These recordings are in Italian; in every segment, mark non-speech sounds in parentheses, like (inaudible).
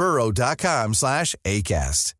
burrow.com slash ACAST.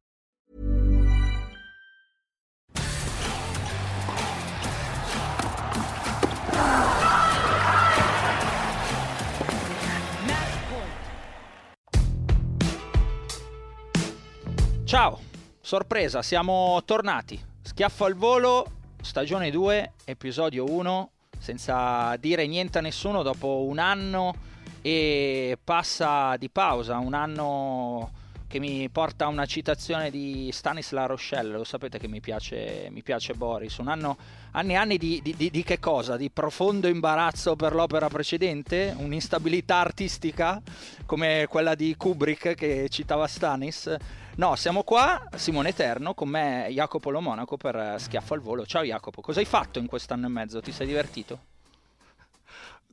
Ciao, sorpresa, siamo tornati. Schiaffo al volo, stagione 2, episodio 1, senza dire niente a nessuno dopo un anno e passa di pausa, un anno che mi porta a una citazione di Stanisla Rochelle, lo sapete che mi piace, mi piace Boris, un anno, anni e anni di, di, di, di che cosa? Di profondo imbarazzo per l'opera precedente, un'instabilità artistica come quella di Kubrick che citava Stanis. No, siamo qua, Simone Eterno, con me Jacopo Lo Monaco per Schiaffo al Volo. Ciao Jacopo, cosa hai fatto in quest'anno e mezzo? Ti sei divertito?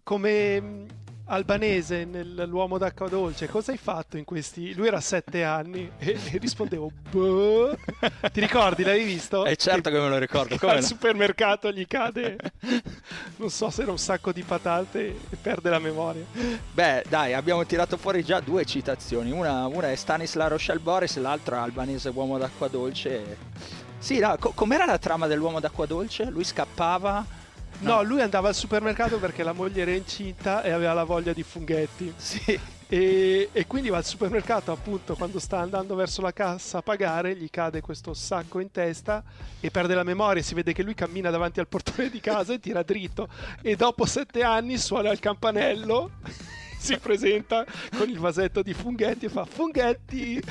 Come albanese nell'uomo d'acqua dolce, cosa hai fatto in questi... Lui era sette anni (laughs) e, e rispondevo, boh. Ti ricordi, l'avevi visto? Eh certo che me lo ricordo. Come Al no? supermercato gli cade, non so se era un sacco di patate e perde la memoria. Beh, dai, abbiamo tirato fuori già due citazioni. Una, una è Stanisla Rochelle Boris, l'altra albanese uomo d'acqua dolce. Sì, no, co- com'era la trama dell'uomo d'acqua dolce? Lui scappava. No. lui andava al supermercato perché la moglie era incinta e aveva la voglia di funghetti. Sì. E, e quindi va al supermercato appunto quando sta andando verso la cassa a pagare gli cade questo sacco in testa e perde la memoria si vede che lui cammina davanti al portone di casa e tira dritto e dopo sette anni suona il campanello (laughs) si presenta con il vasetto di funghetti e fa funghetti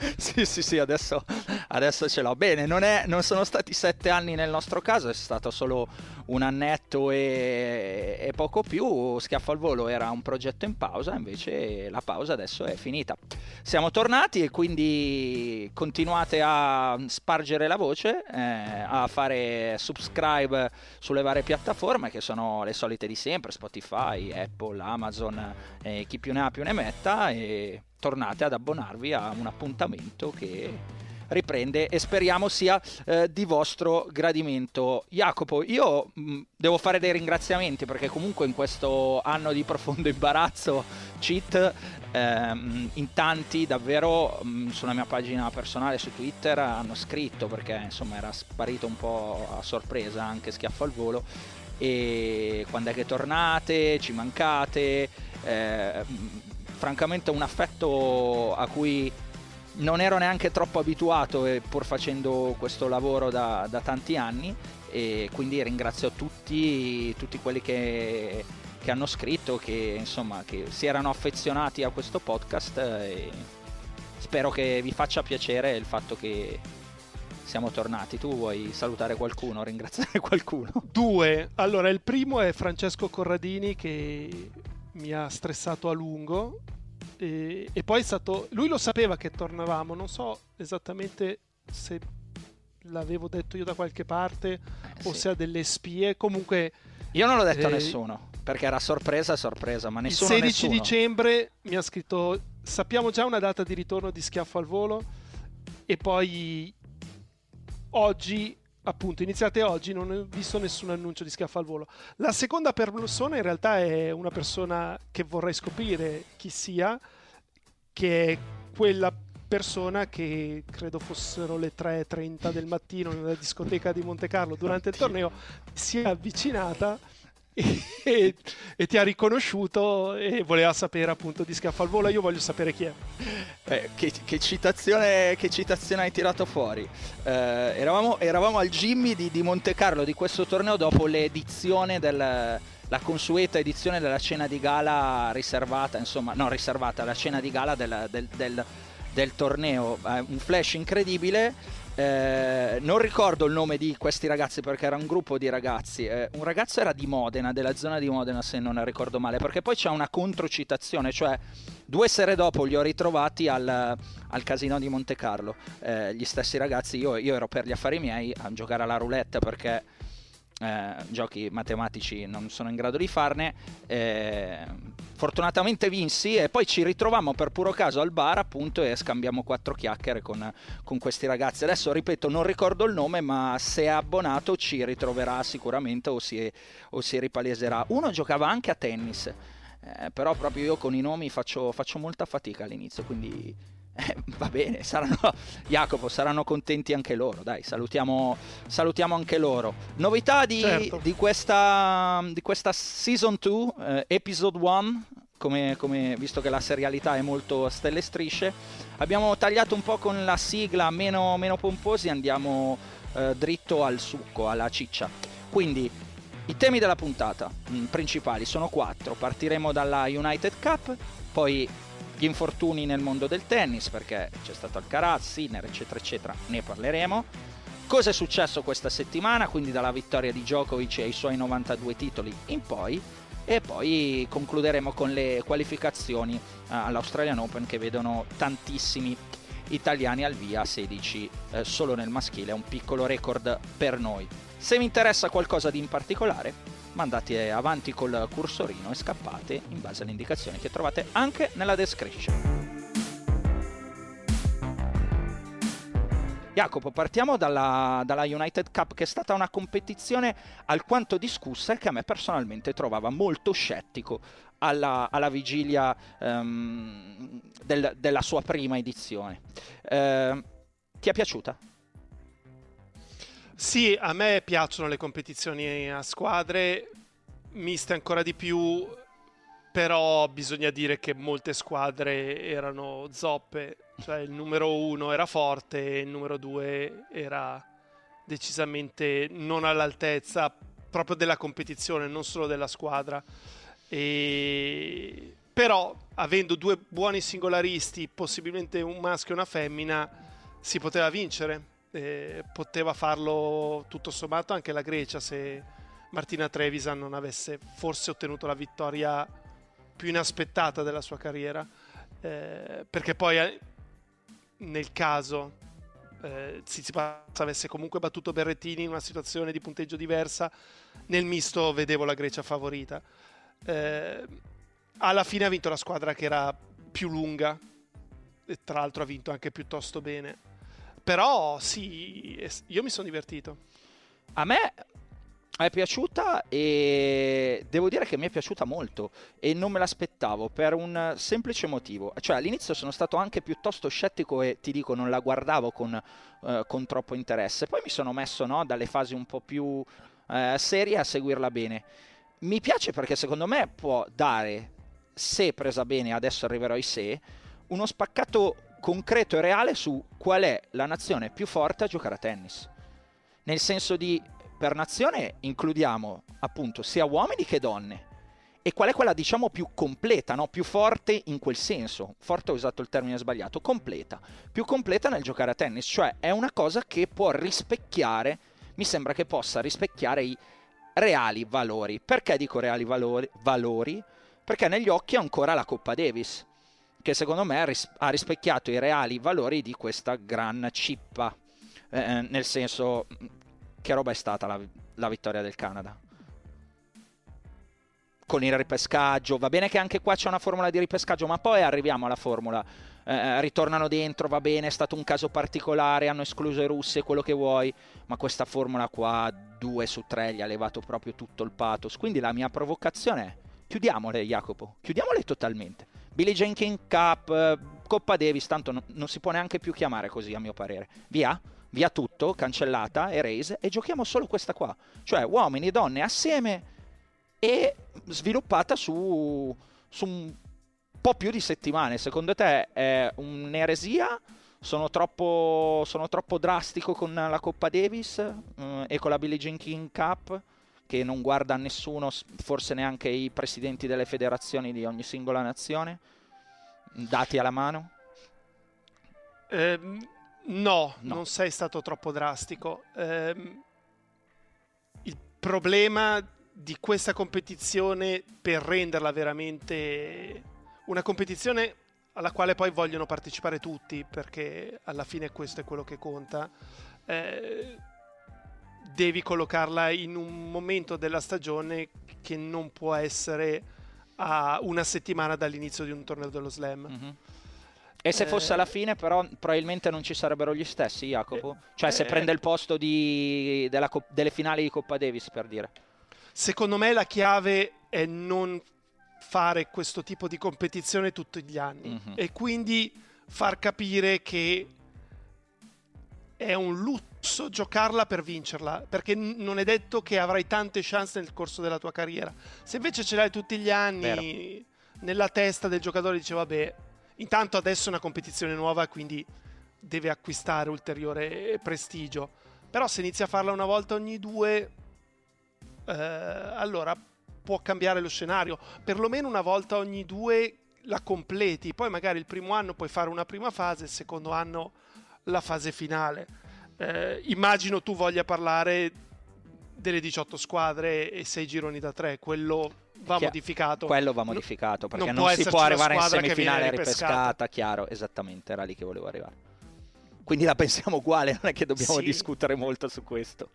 (laughs) Sì, sì, sì, adesso, adesso ce l'ho. Bene, non, è- non sono stati sette anni nel nostro caso, è stato solo un annetto e, e poco più. Schiaffo al volo era un progetto in pausa, invece la pausa adesso è finita. Siamo tornati e quindi continuate a spargere la voce, eh, a fare subscribe sulle varie piattaforme che sono le solite di sempre, Spotify, Apple, Amazon, eh, chi più ne ha più ne metta e tornate ad abbonarvi a un appuntamento che riprende e speriamo sia eh, di vostro gradimento. Jacopo, io mh, devo fare dei ringraziamenti perché comunque in questo anno di profondo imbarazzo, cheat, ehm, in tanti davvero mh, sulla mia pagina personale su Twitter hanno scritto perché insomma era sparito un po' a sorpresa anche schiaffo al volo e quando è che tornate, ci mancate, eh, francamente un affetto a cui non ero neanche troppo abituato eh, pur facendo questo lavoro da, da tanti anni e quindi ringrazio tutti, tutti quelli che, che hanno scritto, che insomma che si erano affezionati a questo podcast e spero che vi faccia piacere il fatto che siamo tornati. Tu vuoi salutare qualcuno, ringraziare (laughs) qualcuno? due allora il primo è Francesco Corradini che mi ha stressato a lungo e, e poi è stato lui lo sapeva che tornavamo non so esattamente se l'avevo detto io da qualche parte o Eh, sì. se ha delle spie comunque Io non l'ho detto a Eh, nessuno, perché era sorpresa sorpresa, ma il nessuno 16 nessuno. dicembre mi ha scritto sappiamo già una data di ritorno di Schiaffo al volo e poi oggi appunto iniziate oggi non ho visto nessun annuncio di Schiaffo al volo. La seconda persona in realtà è una persona che vorrei scoprire chi sia che è quella persona che credo fossero le 3.30 del mattino nella discoteca di Monte Carlo durante il torneo si è avvicinata (laughs) e, e, ti ha riconosciuto e voleva sapere appunto di schiaffo al volo. Io voglio sapere chi è. Eh, che, che, citazione, che, citazione, hai tirato fuori? Eh, eravamo, eravamo, al Jimmy di, di, Monte Carlo di questo torneo dopo l'edizione del. La consueta edizione della cena di gala riservata, insomma, no, riservata, la cena di gala del, del, del, del torneo. Eh, un flash incredibile eh, non ricordo il nome di questi ragazzi perché era un gruppo di ragazzi. Eh, un ragazzo era di Modena, della zona di Modena, se non ricordo male, perché poi c'è una controcitazione, cioè due sere dopo li ho ritrovati al, al casino di Monte Carlo. Eh, gli stessi ragazzi, io, io ero per gli affari miei a giocare alla roulette perché eh, giochi matematici non sono in grado di farne. Fortunatamente vinsi e poi ci ritrovammo per puro caso al bar appunto e scambiamo quattro chiacchiere con, con questi ragazzi. Adesso ripeto, non ricordo il nome, ma se è abbonato ci ritroverà sicuramente o si, o si ripaleserà. Uno giocava anche a tennis. Eh, però proprio io con i nomi faccio, faccio molta fatica all'inizio, quindi eh, va bene, saranno, (laughs) Jacopo, saranno contenti anche loro. Dai, salutiamo, salutiamo anche loro. Novità di, certo. di, questa, di questa Season 2, eh, Episode 1, come, come, visto che la serialità è molto stelle e strisce. Abbiamo tagliato un po' con la sigla meno, meno pomposi, andiamo eh, dritto al succo, alla ciccia. Quindi, i temi della puntata mh, mm, principali sono quattro. Partiremo dalla United Cup, poi gli infortuni nel mondo del tennis, perché c'è stato Alcaraz, Sinner, eccetera, eccetera, ne parleremo. Cosa è successo questa settimana, quindi dalla vittoria di Djokovic ai suoi 92 titoli in poi, e poi concluderemo con le qualificazioni uh, all'Australian Open che vedono tantissimi italiani al via, 16 eh, solo nel maschile, un piccolo record per noi. Se vi interessa qualcosa di in particolare, mandate avanti col cursorino e scappate in base alle indicazioni che trovate anche nella description. Jacopo, partiamo dalla, dalla, United Cup, che è stata una competizione alquanto discussa e che a me personalmente trovava molto scettico alla, alla vigilia um, del, della sua prima edizione. Uh, ti è piaciuta? Sì, a me piacciono le competizioni a squadre, miste ancora di più, però bisogna dire che molte squadre erano zoppe, cioè il numero uno era forte e il numero due era decisamente non all'altezza proprio della competizione, non solo della squadra. E... Però, avendo due buoni singolaristi, possibilmente un maschio e una femmina, si poteva vincere eh, poteva farlo tutto sommato anche la Grecia se Martina Trevisan non avesse forse ottenuto la vittoria più inaspettata della sua carriera eh, perché poi eh, nel caso eh, Tsitsipas avesse comunque battuto Berrettini in una situazione di punteggio diversa nel misto vedevo la Grecia favorita. Eh, alla fine ha vinto la squadra che era più lunga e tra l'altro ha vinto anche piuttosto bene però sì, io mi sono divertito. A me è piaciuta e devo dire che mi è piaciuta molto e non me l'aspettavo per un semplice motivo. Cioè all'inizio sono stato anche piuttosto scettico e ti dico non la guardavo con, uh, con troppo interesse. Poi mi sono messo no, dalle fasi un po' più uh, serie a seguirla bene. Mi piace perché secondo me può dare, se presa bene, adesso arriverò ai se, uno spaccato concreto e reale su qual è la nazione più forte a giocare a tennis. Nel senso di, per nazione includiamo appunto sia uomini che donne. E qual è quella diciamo più completa, no? più forte in quel senso? Forte ho usato il termine sbagliato, completa. Più completa nel giocare a tennis, cioè è una cosa che può rispecchiare, mi sembra che possa rispecchiare i reali valori. Perché dico reali valori? valori? Perché negli occhi ha ancora la Coppa Davis che secondo me ha rispecchiato i reali valori di questa gran cippa, eh, nel senso che roba è stata la, la vittoria del Canada con il ripescaggio. Va bene che anche qua c'è una formula di ripescaggio, ma poi arriviamo alla formula. Eh, ritornano dentro, va bene, è stato un caso particolare, hanno escluso i russi quello che vuoi, ma questa formula qua, 2 su 3, gli ha levato proprio tutto il pathos. Quindi la mia provocazione è, chiudiamole Jacopo, chiudiamole totalmente. Billie Jean King Cup, eh, Coppa Davis, tanto no, non si può neanche più chiamare così a mio parere. Via, via tutto, cancellata, erase e giochiamo solo questa qua. Cioè uomini e donne assieme e sviluppata su, su un po' più di settimane. Secondo te è un'eresia? Sono troppo, sono troppo drastico con la Coppa Davis eh, e con la Billie Jean King Cup che non guarda nessuno, forse neanche i presidenti delle federazioni di ogni singola nazione, dati alla mano? Eh, no, no, non sei stato troppo drastico. Eh, il problema di questa competizione per renderla veramente una competizione alla quale poi vogliono partecipare tutti, perché alla fine questo è quello che conta. Eh, devi collocarla in un momento della stagione che non può essere a una settimana dall'inizio di un torneo dello slam. Mm-hmm. E se fosse alla eh, fine, però, probabilmente non ci sarebbero gli stessi, Jacopo? Eh, cioè, se eh, prende il posto di, della, delle finali di Coppa Davis, per dire. Secondo me la chiave è non fare questo tipo di competizione tutti gli anni mm-hmm. e quindi far capire che è un lusso giocarla per vincerla, perché non è detto che avrai tante chance nel corso della tua carriera. Se invece ce l'hai tutti gli anni Vero. nella testa del giocatore, dice vabbè, intanto adesso è una competizione nuova, quindi deve acquistare ulteriore prestigio. Però se inizia a farla una volta ogni due, eh, allora può cambiare lo scenario. Perlomeno una volta ogni due la completi, poi magari il primo anno puoi fare una prima fase, il secondo anno la fase finale. Eh, immagino tu voglia parlare delle 18 squadre e 6 gironi da 3, quello va Chia- modificato. Quello va modificato perché non, non può si può arrivare in semifinale ripescata, chiaro, esattamente, era lì che volevo arrivare. Quindi la pensiamo uguale, (laughs) non è che dobbiamo sì. discutere molto su questo.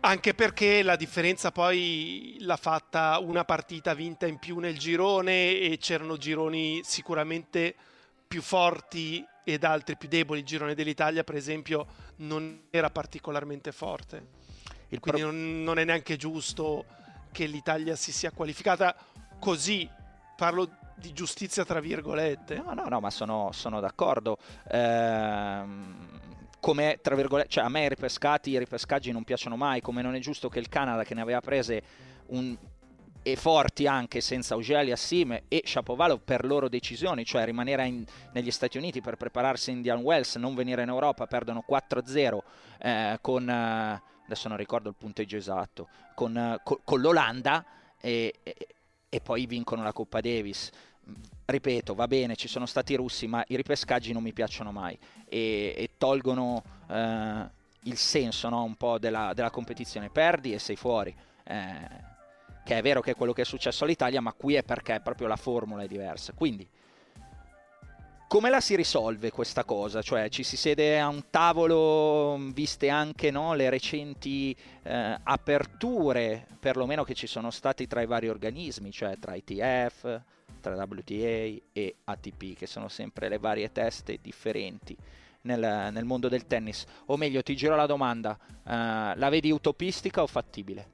Anche perché la differenza poi l'ha fatta una partita vinta in più nel girone e c'erano gironi sicuramente più forti ed altri più deboli. Il girone dell'Italia, per esempio, non era particolarmente forte. Il Quindi pro... non, non, è neanche giusto che l'Italia si sia qualificata così. Parlo di giustizia tra virgolette. No, no, no, ma sono, sono d'accordo. Ehm come tra virgolette, cioè a me i ripescati, i ripescaggi non piacciono mai, come non è giusto che il Canada che ne aveva prese un, e forti anche senza Ugeli, Assime e Shapovalov per loro decisioni, cioè rimanere in, negli Stati Uniti per prepararsi in Indian Wells, non venire in Europa, perdono 4-0 eh, con, eh, adesso non ricordo il punteggio esatto, con, eh, co, con l'Olanda e, e, e poi vincono la Coppa Davis ripeto, va bene, ci sono stati i russi, ma i ripescaggi non mi piacciono mai e, e tolgono eh, il senso no, un po' della, della, competizione. Perdi e sei fuori. Eh, che è vero che è quello che è successo all'Italia, ma qui è perché proprio la formula è diversa. Quindi, come la si risolve questa cosa? Cioè, ci si siede a un tavolo, viste anche no, le recenti eh, aperture, perlomeno che ci sono state tra i vari organismi, cioè tra ITF, tra WTA e ATP, che sono sempre le varie teste differenti nel, nel mondo del tennis. O meglio, ti giro la domanda, uh, la vedi utopistica o fattibile?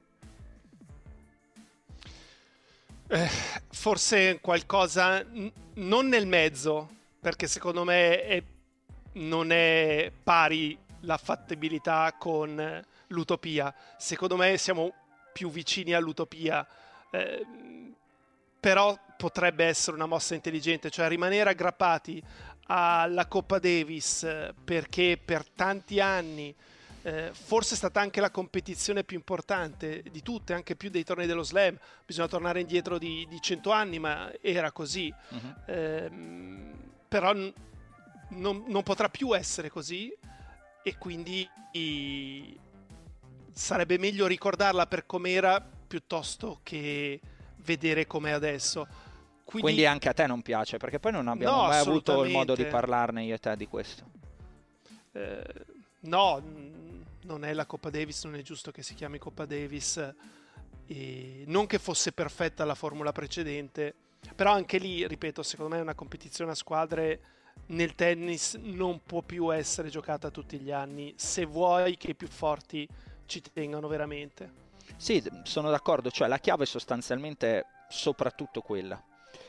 Eh, forse qualcosa n- non nel mezzo, perché secondo me è, non è pari la fattibilità con l'utopia. Secondo me siamo più vicini all'utopia. Eh, però potrebbe essere una mossa intelligente, cioè rimanere aggrappati alla Coppa Davis eh, perché per tanti anni eh, forse è stata anche la competizione più importante di tutte, anche più dei tornei dello slam. Bisogna tornare indietro di, di 100 anni, ma era così. Uh-huh. Eh, però n- non, non, potrà più essere così e quindi i- sarebbe meglio ricordarla per com'era piuttosto che vedere com'è adesso. Quindi... Quindi, anche a te non piace, perché poi non abbiamo no, mai avuto il modo di parlarne io e te di questo. Eh, no, non è la Coppa Davis, non è giusto che si chiami Coppa Davis. E non che fosse perfetta la formula precedente, però anche lì, ripeto, secondo me è una competizione a squadre nel tennis non può più essere giocata tutti gli anni se vuoi che i più forti ci tengano veramente. Sì, sono d'accordo, cioè la chiave è sostanzialmente soprattutto quella,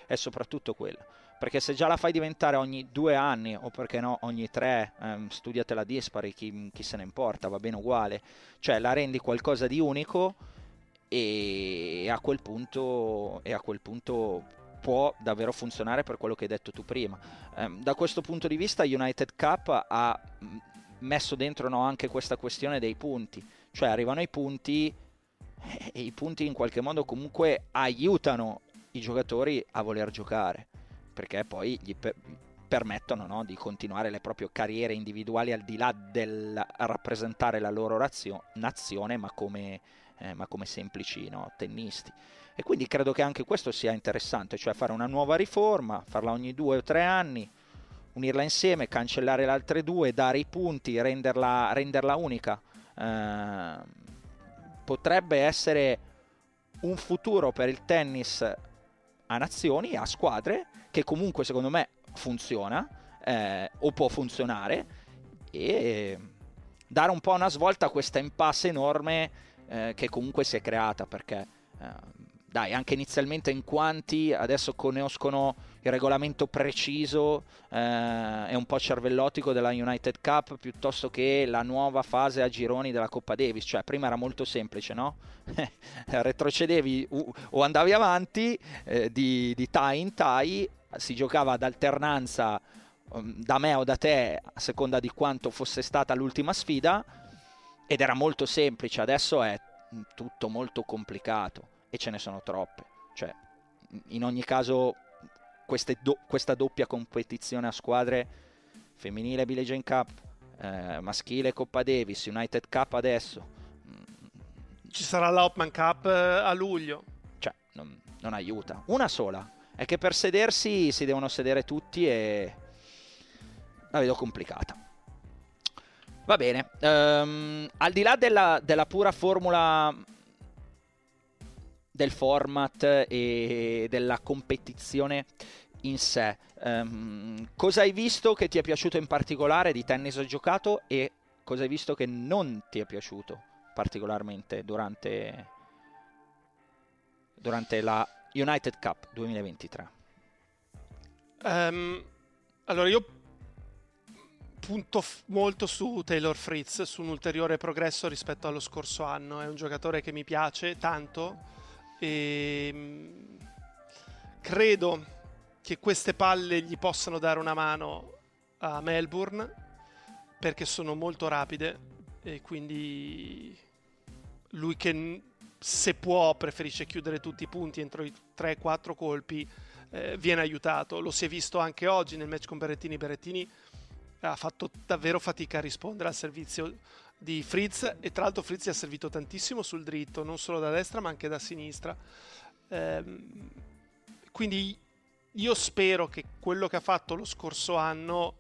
è soprattutto quella, perché se già la fai diventare ogni due anni o perché no ogni tre, ehm, studiatela dispari, chi, chi se ne importa, va bene uguale, cioè la rendi qualcosa di unico e a quel punto, e a quel punto può davvero funzionare per quello che hai detto tu prima. Eh, da questo punto di vista United Cup ha messo dentro no, anche questa questione dei punti, cioè arrivano i punti e i punti in qualche modo comunque aiutano i giocatori a voler giocare, perché poi gli per- permettono no, di continuare le proprie carriere individuali al di là del rappresentare la loro razio- nazione, ma come, eh, ma come semplici no, tennisti. E quindi credo che anche questo sia interessante, cioè fare una nuova riforma, farla ogni due o tre anni, unirla insieme, cancellare le altre due, dare i punti, renderla, renderla unica. Eh, potrebbe essere un futuro per il tennis a nazioni, a squadre, che comunque secondo me funziona eh, o può funzionare e dare un po' una svolta a questa impasse enorme eh, che comunque si è creata perché eh, dai, anche inizialmente in quanti adesso conoscono il regolamento preciso eh, e un po' cervellotico della United Cup piuttosto che la nuova fase a gironi della Coppa Davis, cioè prima era molto semplice, no? (laughs) Retrocedevi o andavi avanti eh, di, di tie in tie, si giocava ad alternanza um, da me o da te a seconda di quanto fosse stata l'ultima sfida ed era molto semplice, adesso è tutto molto complicato e ce ne sono troppe. Cioè, in ogni caso, do- questa doppia competizione a squadre, femminile Billie Cup, eh, maschile Coppa Davis, United Cup adesso. Ci sarà l'Hopman Cup eh, a luglio. Cioè, non, non aiuta. Una sola. È che per sedersi si devono sedere tutti e la vedo complicata. Va bene, um, al di là della, della, pura formula del format e della competizione in sé. Um, cosa hai visto che ti è piaciuto in particolare di tennis giocato e cosa hai visto che non ti è piaciuto particolarmente durante, durante la United Cup 2023? Um, ehm, allora io punto f- molto su Taylor Fritz, su un ulteriore progresso rispetto allo scorso anno. È un giocatore che mi piace tanto e ehm, credo che queste palle gli possano dare una mano a Melbourne perché sono molto rapide e quindi lui che se può preferisce chiudere tutti i punti entro i 3-4 colpi eh, viene aiutato. Lo si è visto anche oggi nel match con Berrettini. Berrettini ha fatto davvero fatica a rispondere al servizio di Fritz e tra l'altro Fritz gli ha servito tantissimo sul dritto, non solo da destra ma anche da sinistra. Ehm, quindi io spero che quello che ha fatto lo scorso anno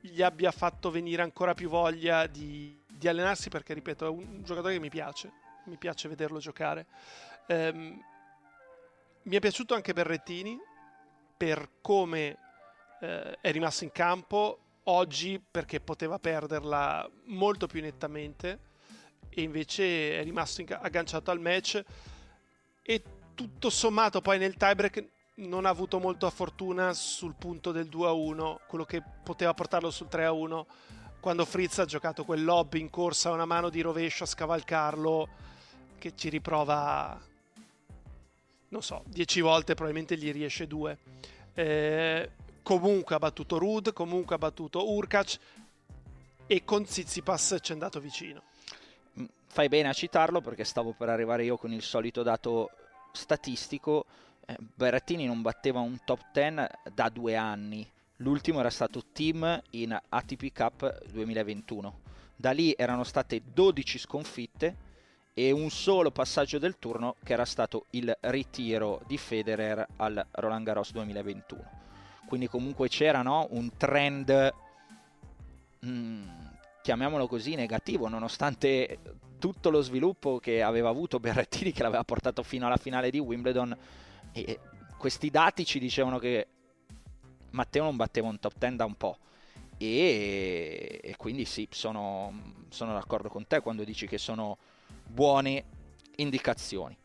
gli abbia fatto venire ancora più voglia di, di allenarsi perché, ripeto, è un giocatore che mi piace, mi piace vederlo giocare. Ehm, mi è piaciuto anche Berrettini per come eh, è rimasto in campo oggi perché poteva perderla molto più nettamente e invece è rimasto agganciato al match e tutto sommato poi nel tiebreak non ha avuto molta fortuna sul punto del 2-1, quello che poteva portarlo sul 3-1 quando Fritz ha giocato quel lob in corsa a una mano di rovescio a scavalcarlo che ci riprova non so, 10 volte probabilmente gli riesce due. Eh, comunque ha battuto Rud, comunque ha battuto Urkac e con Zizipas ci è andato vicino. Mm, fai bene a citarlo perché stavo per arrivare io con il solito dato statistico. Eh, Berrettini non batteva un top 10 da due anni. L'ultimo era stato Team in ATP Cup 2021. Da lì erano state 12 sconfitte e un solo passaggio del turno che era stato il ritiro di Federer al Roland Garros 2021 quindi comunque c'era no? un trend, mm, chiamiamolo così, negativo, nonostante tutto lo sviluppo che aveva avuto Berrettini, che l'aveva portato fino alla finale di Wimbledon. E questi dati ci dicevano che Matteo non batteva un top 10 da un po'. E, e quindi sì, sono, sono d'accordo con te quando dici che sono buone indicazioni.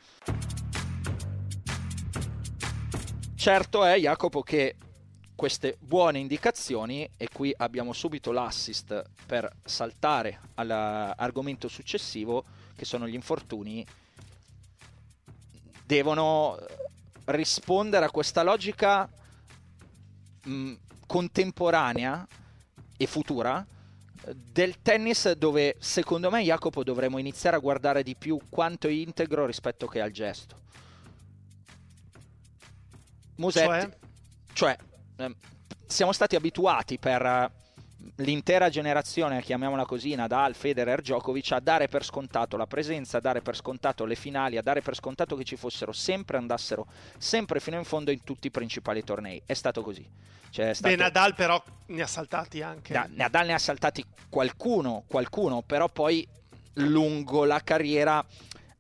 Certo è, Jacopo, che queste buone indicazioni e qui abbiamo subito l'assist per saltare all'argomento successivo che sono gli infortuni devono rispondere a questa logica mh, contemporanea e futura del tennis dove secondo me Jacopo dovremmo iniziare a guardare di più quanto è integro rispetto che al gesto. Musetti, cioè, cioè ehm, siamo stati abituati per eh, l'intera generazione, chiamiamola così, Nadal, Federer, Djokovic, a dare per scontato la presenza, a dare per scontato le finali, a dare per scontato che ci fossero sempre, andassero sempre fino in fondo in tutti i principali tornei. È stato così. Cioè, stato... Beh, Nadal però ne ha saltati anche. Da, Nadal ne ha saltati qualcuno, qualcuno, però poi lungo la carriera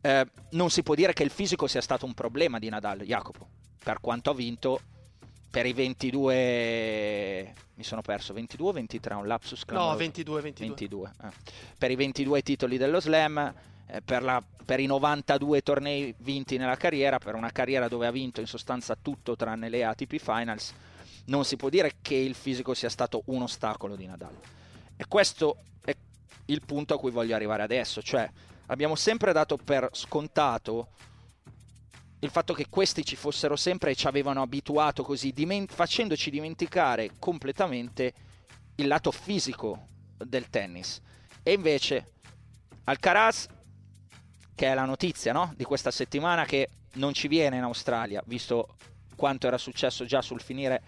eh, non si può dire che il fisico sia stato un problema di Nadal, Jacopo, per quanto ha vinto per i 22 mi sono perso 22 o 23 un lapsus clamoroso. no 22 22, 22 eh. per i 22 titoli dello slam eh, per, la, per, i 92 tornei vinti nella carriera per una carriera dove ha vinto in sostanza tutto tranne le ATP Finals non si può dire che il fisico sia stato un ostacolo di Nadal e questo è il punto a cui voglio arrivare adesso cioè abbiamo sempre dato per scontato il fatto che questi ci fossero sempre e ci avevano abituato così, diment- facendoci dimenticare completamente il lato fisico del tennis. E invece Alcaraz, che è la notizia no? di questa settimana che non ci viene in Australia, visto quanto era successo già sul finire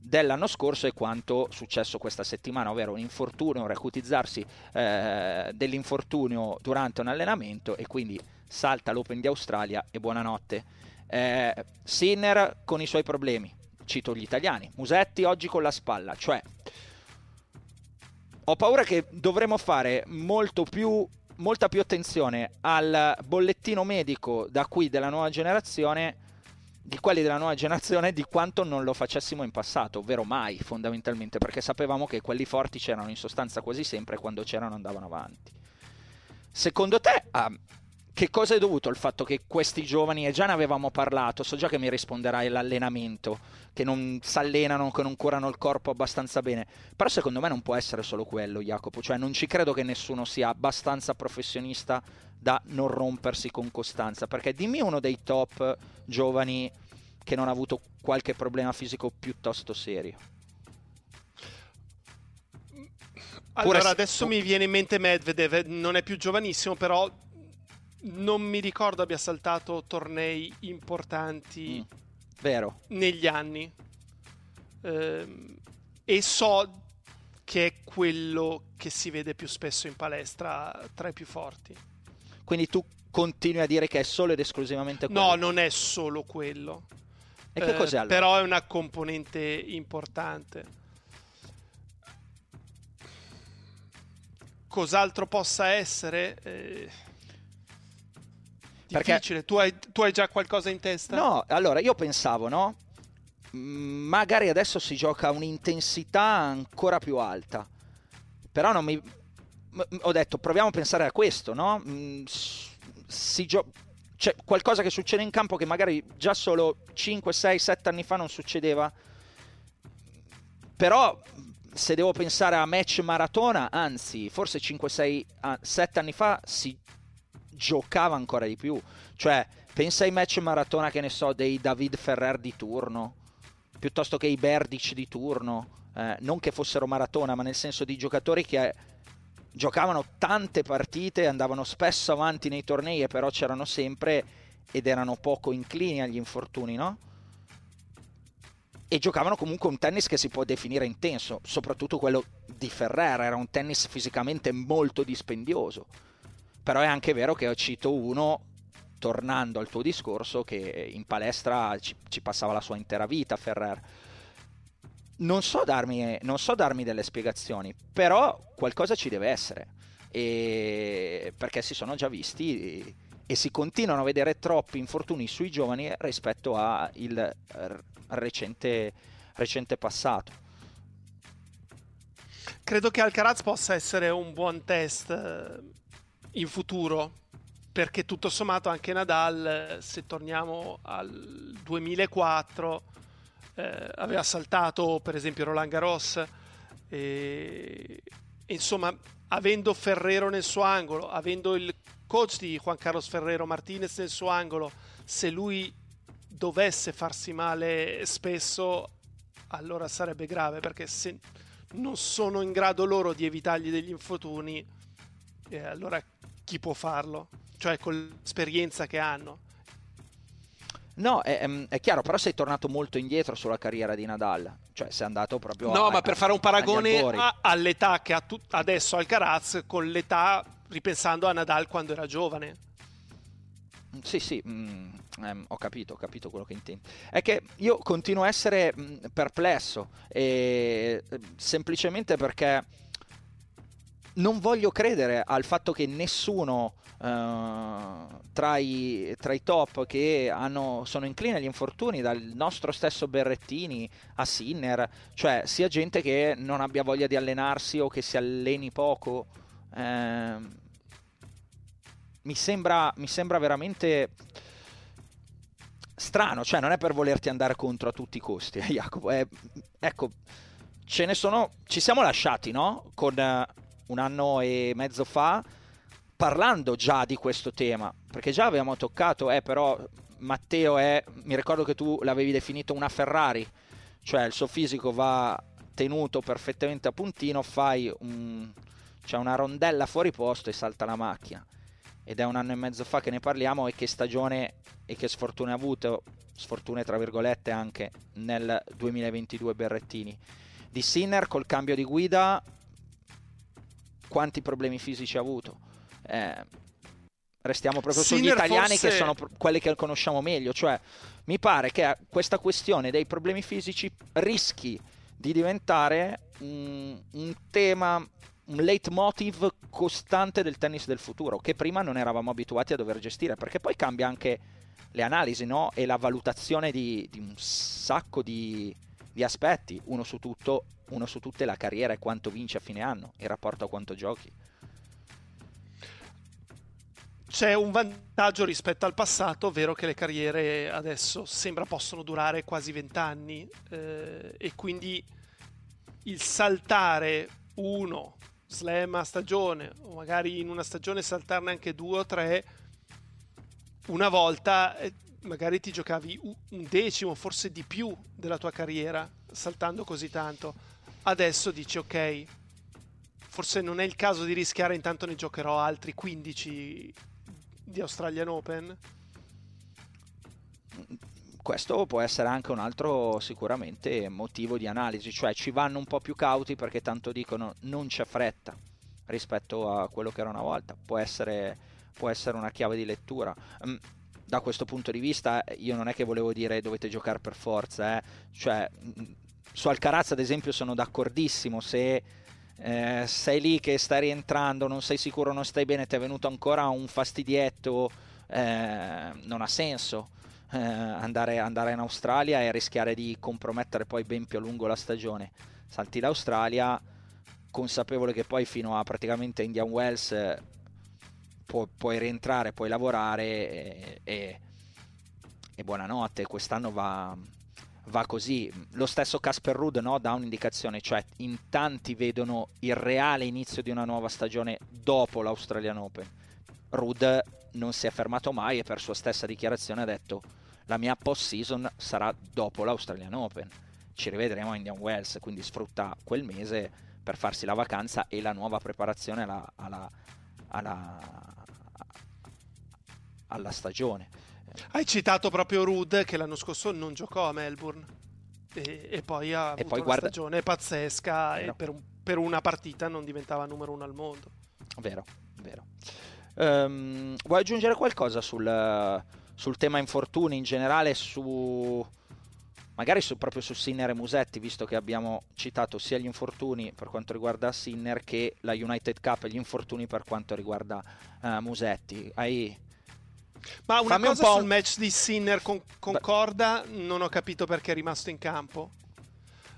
dell'anno scorso e quanto successo questa settimana, ovvero un infortunio, un recutizzarsi eh, dell'infortunio durante un allenamento e quindi salta l'Open di Australia e buonanotte. Eh, Sinner con i suoi problemi, cito gli italiani, Musetti oggi con la spalla, cioè ho paura che dovremo fare molto più, molta più attenzione al bollettino medico da qui della nuova generazione di quelli della nuova generazione di quanto non lo facessimo in passato, ovvero mai fondamentalmente, perché sapevamo che quelli forti c'erano in sostanza quasi sempre e quando c'erano andavano avanti. Secondo te, ah, che cosa è dovuto il fatto che questi giovani, e già ne avevamo parlato, so già che mi risponderai l'allenamento, che non si allenano, che non curano il corpo abbastanza bene, però secondo me non può essere solo quello, Jacopo, cioè non ci credo che nessuno sia abbastanza professionista da non rompersi con costanza, perché dimmi uno dei top giovani che non ha avuto qualche problema fisico piuttosto serio. Allora, adesso mi viene in mente Medvedev, non è più giovanissimo, però non mi ricordo abbia saltato tornei importanti mm, vero. negli anni. Ehm, e so che è quello che si vede più spesso in palestra tra i più forti. Quindi tu continui a dire che è solo ed esclusivamente quello? No, non è solo quello. E che cos'è? Eh, allora? Però è una componente importante. Cos'altro possa essere? Eh Difficile, tu, hai, tu hai già qualcosa in testa? No, allora io pensavo, no? Magari adesso si gioca a un'intensità ancora più alta. Però non mi... Ho detto, proviamo a pensare a questo, no? Si gio... C'è qualcosa che succede in campo che magari già solo 5, 6, 7 anni fa non succedeva. Però se devo pensare a match maratona, anzi, forse 5, 6, 7 anni fa si giocava ancora di più. Cioè, pensa ai match maratona che ne so dei David Ferrer di turno, piuttosto che i Berdic di turno. Eh, non che fossero maratona, ma nel senso di giocatori che giocavano tante partite, andavano spesso avanti nei tornei e però c'erano sempre ed erano poco inclini agli infortuni, no? E giocavano comunque un tennis che si può definire intenso, soprattutto quello di Ferrer, era un tennis fisicamente molto dispendioso però è anche vero che cito uno tornando al tuo discorso che in palestra ci, ci passava la sua intera vita Ferrer. Non so, darmi, non so darmi delle spiegazioni però qualcosa ci deve essere. E perché si sono già visti e, e si continuano a vedere troppi infortuni sui giovani rispetto al recente, recente passato. Credo che Alcaraz possa essere un buon test in futuro perché tutto sommato anche Nadal se torniamo al 2004 eh, aveva saltato per esempio Roland Garros e, insomma avendo Ferrero nel suo angolo avendo il coach di Juan Carlos Ferrero Martinez nel suo angolo se lui dovesse farsi male spesso, allora sarebbe grave perché se non sono in grado loro di evitargli degli infortuni, eh, allora chi può farlo? Cioè con l'esperienza che hanno. No, è, è, chiaro, però sei tornato molto indietro sulla carriera di Nadal. Cioè, sei andato proprio No, a, ma per fare un paragone a, all'età che ha tu, adesso Alcaraz con l'età ripensando a Nadal quando era giovane. Sì, sì, mm, ehm, ho capito, ho capito quello che intendi. È che io continuo a essere mh, mm, perplesso, e, semplicemente perché non voglio credere al fatto che nessuno uh, tra, i, tra, i, top che hanno, sono inclini agli infortuni, dal nostro stesso Berrettini a Sinner, cioè sia gente che non abbia voglia di allenarsi o che si alleni poco. Eh, mi, sembra, mi sembra veramente strano, cioè non è per volerti andare contro a tutti i costi, eh, (laughs) Jacopo. È, ecco, ce ne sono, ci siamo lasciati, no? Con un anno e mezzo fa parlando già di questo tema, perché già avevamo toccato, eh, però Matteo è, mi ricordo che tu l'avevi definito una Ferrari, cioè il suo fisico va tenuto perfettamente a puntino, fai un, cioè una rondella fuori posto e salta la macchina. Ed è un anno e mezzo fa che ne parliamo e che stagione e che sfortune ha avuto, sfortune tra virgolette anche nel 2022 Berrettini. Di Sinner col cambio di guida quanti problemi fisici ha avuto. Eh, restiamo proprio Sinner sugli italiani forse... che sono quelli che conosciamo meglio, cioè mi pare che questa questione dei problemi fisici rischi di diventare un, un tema, un leitmotiv costante del tennis del futuro, che prima non eravamo abituati a dover gestire, perché poi cambia anche le analisi no? e la valutazione di, di un sacco di, di aspetti, uno su tutto uno su tutte la carriera e quanto vince a fine anno in rapporto a quanto giochi. C'è un vantaggio rispetto al passato, ovvero che le carriere adesso sembra possono durare quasi vent'anni eh, e quindi il saltare uno slam a stagione o magari in una stagione saltarne anche due o tre una volta eh, magari ti giocavi un decimo forse di più della tua carriera saltando così tanto adesso dici ok, forse non è il caso di rischiare, intanto ne giocherò altri 15 di Australian Open. Questo può essere anche un altro sicuramente motivo di analisi, cioè ci vanno un po' più cauti perché tanto dicono non c'è fretta rispetto a quello che era una volta, può essere, può essere una chiave di lettura. Mm, da questo punto di vista io non è che volevo dire dovete giocare per forza, eh? cioè mm, su Alcaraz ad esempio sono d'accordissimo, se eh, sei lì che stai rientrando, non sei sicuro, non stai bene, ti è venuto ancora un fastidietto, eh, non ha senso. Eh, andare, andare, in Australia e rischiare di compromettere poi ben più a lungo la stagione. Salti l'Australia, consapevole che poi fino a praticamente Indian Wells eh, pu- puoi rientrare, puoi lavorare e, e, e buonanotte. Quest'anno va, va così. Lo stesso Casper Rudd no, dà un'indicazione, cioè in tanti vedono il reale inizio di una nuova stagione dopo l'Australian Open. Rudd non si è fermato mai e per sua stessa dichiarazione ha detto la mia post season sarà dopo l'Australian Open. Ci rivedremo a Indian Wells, quindi sfrutta quel mese per farsi la vacanza e la nuova preparazione alla, alla, alla, alla stagione. Hai citato proprio Rudd che l'anno scorso non giocò a Melbourne e, e poi ha avuto poi una guarda... stagione pazzesca vero. e per, un, per, una partita non diventava numero uno al mondo. Vero, vero. Um, vuoi aggiungere qualcosa sul, sul, tema infortuni in generale, su, magari su, proprio su Sinner e Musetti, visto che abbiamo citato sia gli infortuni per quanto riguarda Sinner che la United Cup e gli infortuni per quanto riguarda uh, Musetti. Hai ma una Fammi cosa un sul match di Sinner con, con Corda non ho capito perché è rimasto in campo.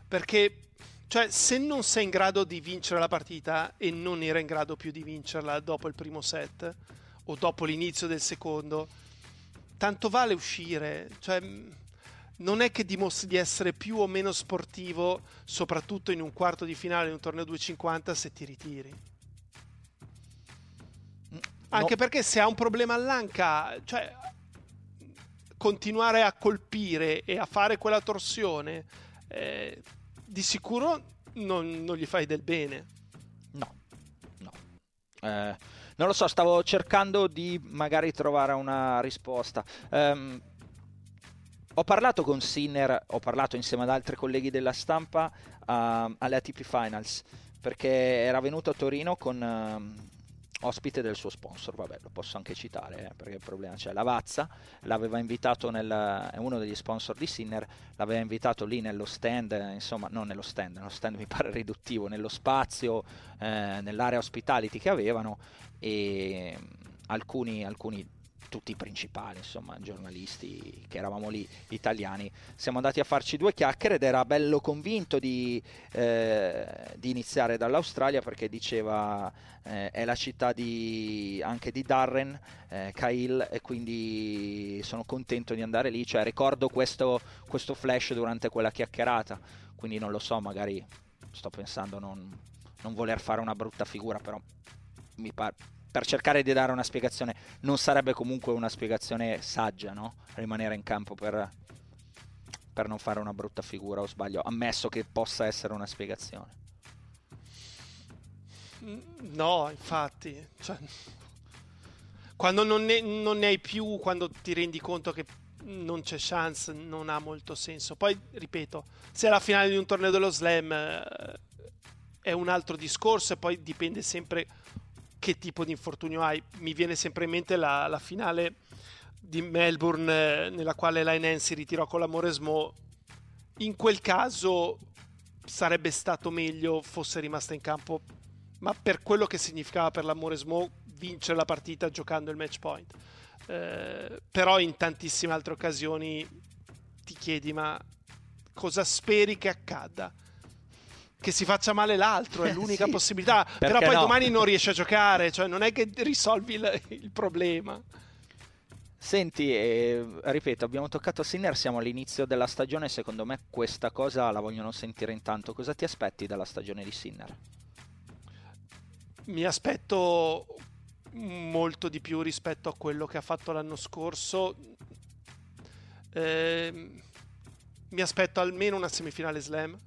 Perché, cioè, se non sei in grado di vincere la partita e non era in grado più di vincerla dopo il primo set o dopo l'inizio del secondo, tanto vale uscire. Cioè, non è che dimostri di essere più o meno sportivo, soprattutto in un quarto di finale di un torneo 250, se ti ritiri. Anche no. perché se ha un problema all'anca, cioè continuare a colpire e a fare quella torsione, eh, di sicuro non, non, gli fai del bene. No, no. Eh, non lo so, stavo cercando di magari trovare una risposta. Um, ho parlato con Sinner, ho parlato insieme ad altri colleghi della stampa uh, alle ATP Finals perché era venuto a Torino con uh, ospite del suo sponsor, vabbè lo posso anche citare eh, perché il problema c'è, la Vazza l'aveva invitato nel, è uno degli sponsor di Sinner, l'aveva invitato lì nello stand, insomma non nello stand, nello stand mi pare riduttivo, nello spazio, eh, nell'area hospitality che avevano e alcuni, alcuni tutti i principali, insomma, giornalisti che eravamo lì, italiani, siamo andati a farci due chiacchiere ed era bello convinto di, eh, di iniziare dall'Australia perché diceva eh, è la città di, anche di Darren, eh, Kyle, e quindi sono contento di andare lì, cioè ricordo questo, questo flash durante quella chiacchierata, quindi non lo so, magari sto pensando non, non voler fare una brutta figura, però mi pare per cercare di dare una spiegazione, non sarebbe comunque una spiegazione saggia, no? Rimanere in campo per, per non fare una brutta figura o sbaglio, ammesso che possa essere una spiegazione. No, infatti, cioè, quando non ne, non ne, hai più, quando ti rendi conto che non c'è chance, non ha molto senso. Poi, ripeto, se è la finale di un torneo dello slam eh, è un altro discorso e poi dipende sempre che tipo di infortunio hai. Mi viene sempre in mente la, la finale di Melbourne eh, nella quale la si ritirò con la Moresmo. In quel caso sarebbe stato meglio fosse rimasta in campo, ma per quello che significava per la Moresmo vincere la partita giocando il match point. Eh, però in tantissime altre occasioni ti chiedi ma cosa speri che accada? Che si faccia male l'altro, è l'unica sì. possibilità. Però poi no? domani non riesce a giocare, cioè non è che risolvi il, il problema. Senti, eh, ripeto, abbiamo toccato Sinner, siamo all'inizio della stagione, secondo me questa cosa la vogliono sentire intanto. Cosa ti aspetti dalla stagione di Sinner? Mi aspetto molto di più rispetto a quello che ha fatto l'anno scorso. Eh, mi aspetto almeno una semifinale slam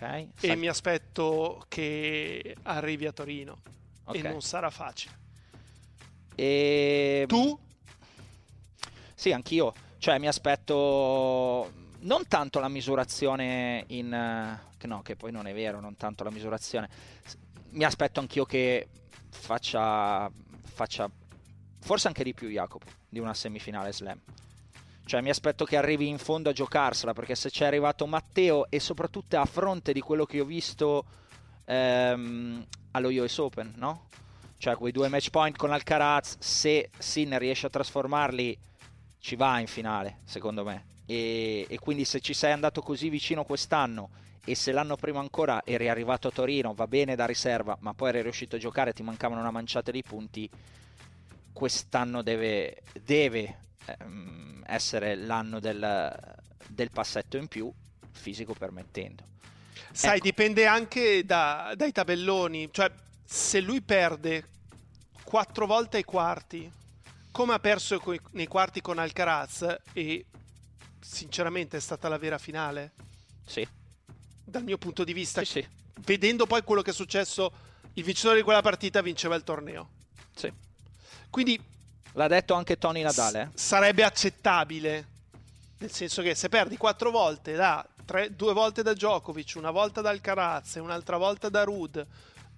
Okay. E mi aspetto che arrivi a Torino. Okay. E non sarà facile. E... Tu? Sì, anch'io. Cioè, mi aspetto non tanto la misurazione in... No, che poi non è vero, non tanto la misurazione. Mi aspetto anch'io che faccia... faccia forse anche di più Jacopo, di una semifinale slam. Cioè mi aspetto che arrivi in fondo a giocarsela, perché se c'è arrivato Matteo e soprattutto a fronte di quello che ho visto ehm, allo US Open, no? Cioè quei due match point con Alcaraz, se Sinner riesce a trasformarli, ci va in finale, secondo me. E, e quindi se ci sei andato così vicino quest'anno e se l'anno prima ancora eri arrivato a Torino, va bene da riserva, ma poi eri riuscito a giocare, ti mancavano una manciata di punti, quest'anno deve, deve ehm, essere l'anno del, del, passetto in più, fisico permettendo. Sai, ecco. dipende anche da, dai tabelloni, cioè se lui perde quattro volte ai quarti, come ha perso nei quarti con Alcaraz, e sinceramente è stata la vera finale. Sì. Dal mio punto di vista, sì, sì. vedendo poi quello che è successo, il vincitore di quella partita vinceva il torneo. Sì. Quindi L'ha detto anche Tony Nadale. S- sarebbe accettabile. Nel senso che se perdi quattro volte da tre, due volte da Djokovic, una volta da Alcaraz e un'altra volta da Rud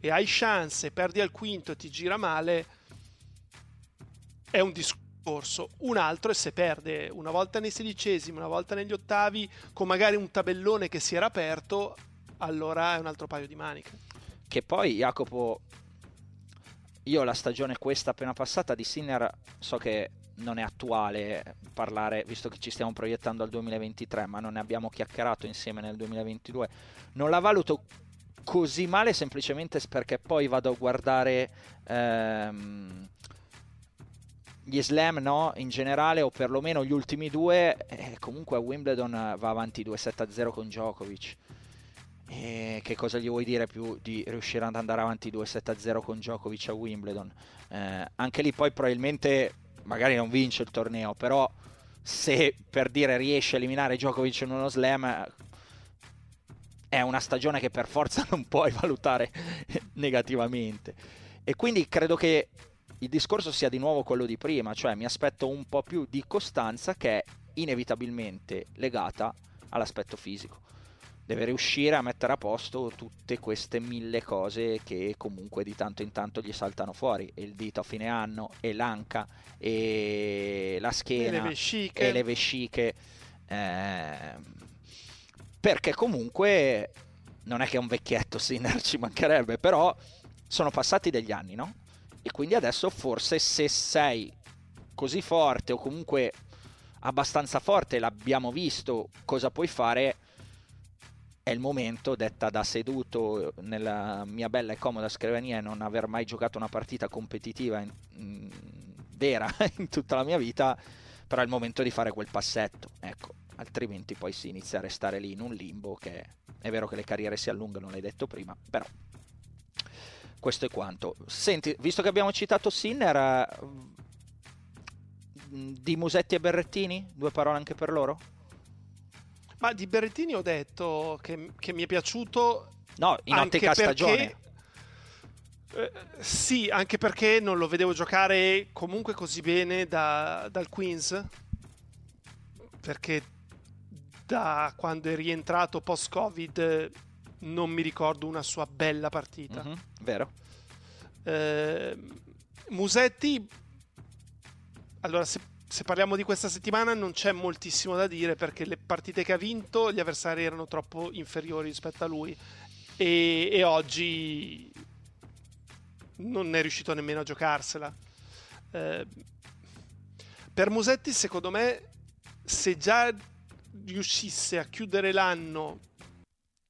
e hai chance, perdi al quinto e ti gira male, è un discorso. Un altro è se perde una volta nei sedicesimi, una volta negli ottavi, con magari un tabellone che si era aperto, allora è un altro paio di maniche. Che poi Jacopo io la stagione questa appena passata di Sinner so che non è attuale parlare, visto che ci stiamo proiettando al 2023, ma non ne abbiamo chiacchierato insieme nel 2022. Non la valuto così male semplicemente perché poi vado a guardare ehm, gli slam no? in generale o perlomeno gli ultimi due e comunque Wimbledon va avanti 2-7-0 con Djokovic e che cosa gli vuoi dire più di riuscire ad andare avanti 2-7-0 con Djokovic a Wimbledon? Eh, anche lì poi probabilmente magari non vince il torneo, però se per dire riesce a eliminare Djokovic in uno slam è una stagione che per forza (laughs) non puoi valutare negativamente. E quindi credo che il discorso sia di nuovo quello di prima, cioè mi aspetto un po' più di costanza che è inevitabilmente legata all'aspetto fisico. Deve riuscire a mettere a posto tutte queste mille cose che comunque di tanto in tanto gli saltano fuori. Il dito a fine anno, e l'anca, e la schiena, e le vesciche. E le vesciche eh, perché comunque non è che è un vecchietto Sinner, (laughs) ci mancherebbe, però sono passati degli anni, no? E quindi adesso forse se sei così forte o comunque abbastanza forte, l'abbiamo visto, cosa puoi fare? È il momento, detta da seduto nella mia bella e comoda scrivania e non aver mai giocato una partita competitiva in, in, vera (laughs) in tutta la mia vita, però è il momento di fare quel passetto, ecco, altrimenti poi si inizia a restare lì in un limbo che è vero che le carriere si allungano, l'hai detto prima, però questo è quanto. Senti, visto che abbiamo citato Sinner, mm, di Musetti e Berrettini, due parole anche per loro? Ma di Berrettini ho detto che, che mi è piaciuto. No, in ottica perché, stagione. Eh, sì, anche perché non lo vedevo giocare comunque così bene da, dal Queens. Perché da quando è rientrato post-Covid non mi ricordo una sua bella partita. Mm-hmm, vero. Eh, Musetti, allora se, se, parliamo di questa settimana non c'è moltissimo da dire perché le partite che ha vinto gli avversari erano troppo inferiori rispetto a lui e, e oggi non è riuscito nemmeno a giocarsela. Eh, per Musetti secondo me se già riuscisse a chiudere l'anno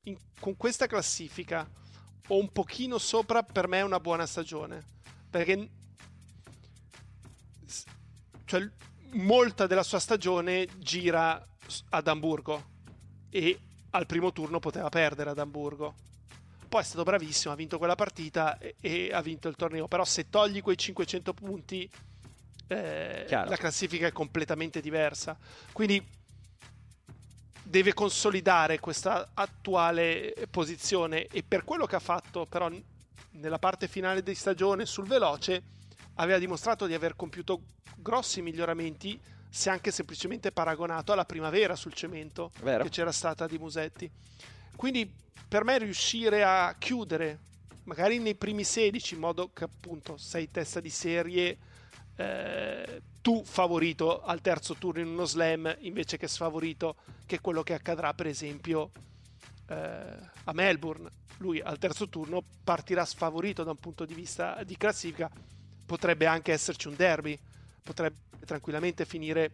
in, con questa classifica o un pochino sopra, per me è una buona stagione. Perché cioè, molta della sua stagione gira ad Amburgo e al primo turno poteva perdere ad Amburgo. Poi è stato bravissimo, ha vinto quella partita e, e ha vinto il torneo. Però se togli quei 500 punti, eh, la classifica è completamente diversa. Quindi deve consolidare questa attuale posizione e per quello che ha fatto però nella parte finale di stagione sul veloce aveva dimostrato di aver compiuto grossi miglioramenti se anche semplicemente paragonato alla primavera sul cemento Vero. che c'era stata di Musetti. Quindi per me riuscire a chiudere magari nei primi 16 in modo che appunto sei testa di serie eh, tu favorito al terzo turno in uno slam invece che sfavorito, che è quello che accadrà per esempio eh, a Melbourne. Lui al terzo turno partirà sfavorito da un punto di vista di classifica, potrebbe anche esserci un derby, potrebbe tranquillamente finire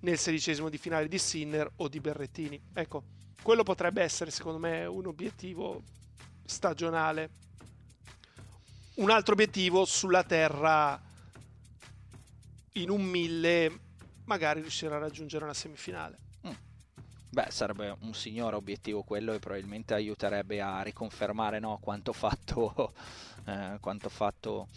nel sedicesimo di finale di Sinner o di Berrettini. Ecco, quello potrebbe essere secondo me un obiettivo stagionale. Un altro obiettivo sulla terra in un mille magari riuscire a raggiungere una semifinale. Mm. Beh, sarebbe un signore obiettivo quello e probabilmente aiuterebbe a riconfermare no, quanto fatto, (laughs) eh, quanto fatto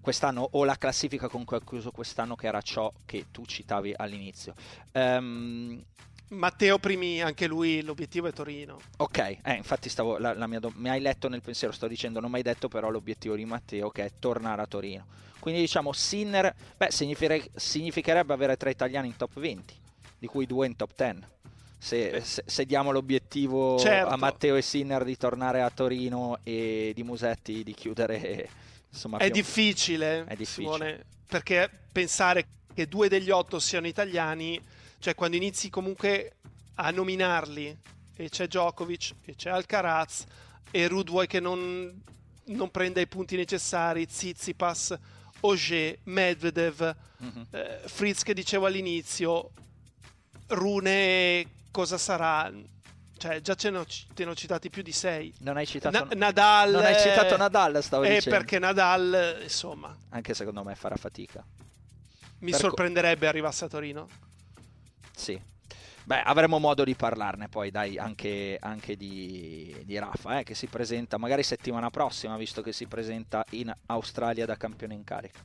quest'anno o la classifica con cui ha chiuso quest'anno che era ciò che tu citavi all'inizio. Um, Matteo Primi, anche lui l'obiettivo è Torino. Ok, eh, infatti stavo, la, la do- mi hai letto nel pensiero, sto dicendo, non mi hai detto però l'obiettivo di Matteo che è tornare a Torino. Quindi diciamo Sinner, beh, significherebbe, significherebbe avere tre italiani in top 20, di cui due in top 10. Se, se, se diamo l'obiettivo certo. a Matteo e Sinner di tornare a Torino e di Musetti di chiudere, insomma, è difficile, è difficile. Simone, perché pensare che due degli otto siano italiani, cioè quando inizi comunque a nominarli, e c'è Djokovic, e c'è Alcaraz, e Rudway che non, non prende i punti necessari, Zizipas Auger, Medvedev, mm-hmm. eh, Fritz che dicevo all'inizio, Rune cosa sarà? Cioè, già ce ne ho, te ne ho citati più di sei. Non hai citato Na- Nadal. Non hai citato Nadal, stavo eh, dicendo. perché Nadal, insomma. Anche secondo me farà fatica. Mi per sorprenderebbe co- arrivasse a Torino. Sì, Beh, avremo modo di parlarne poi, dai, anche, anche di, di, Rafa, eh, che si presenta magari settimana prossima, visto che si presenta in Australia da campione in carica.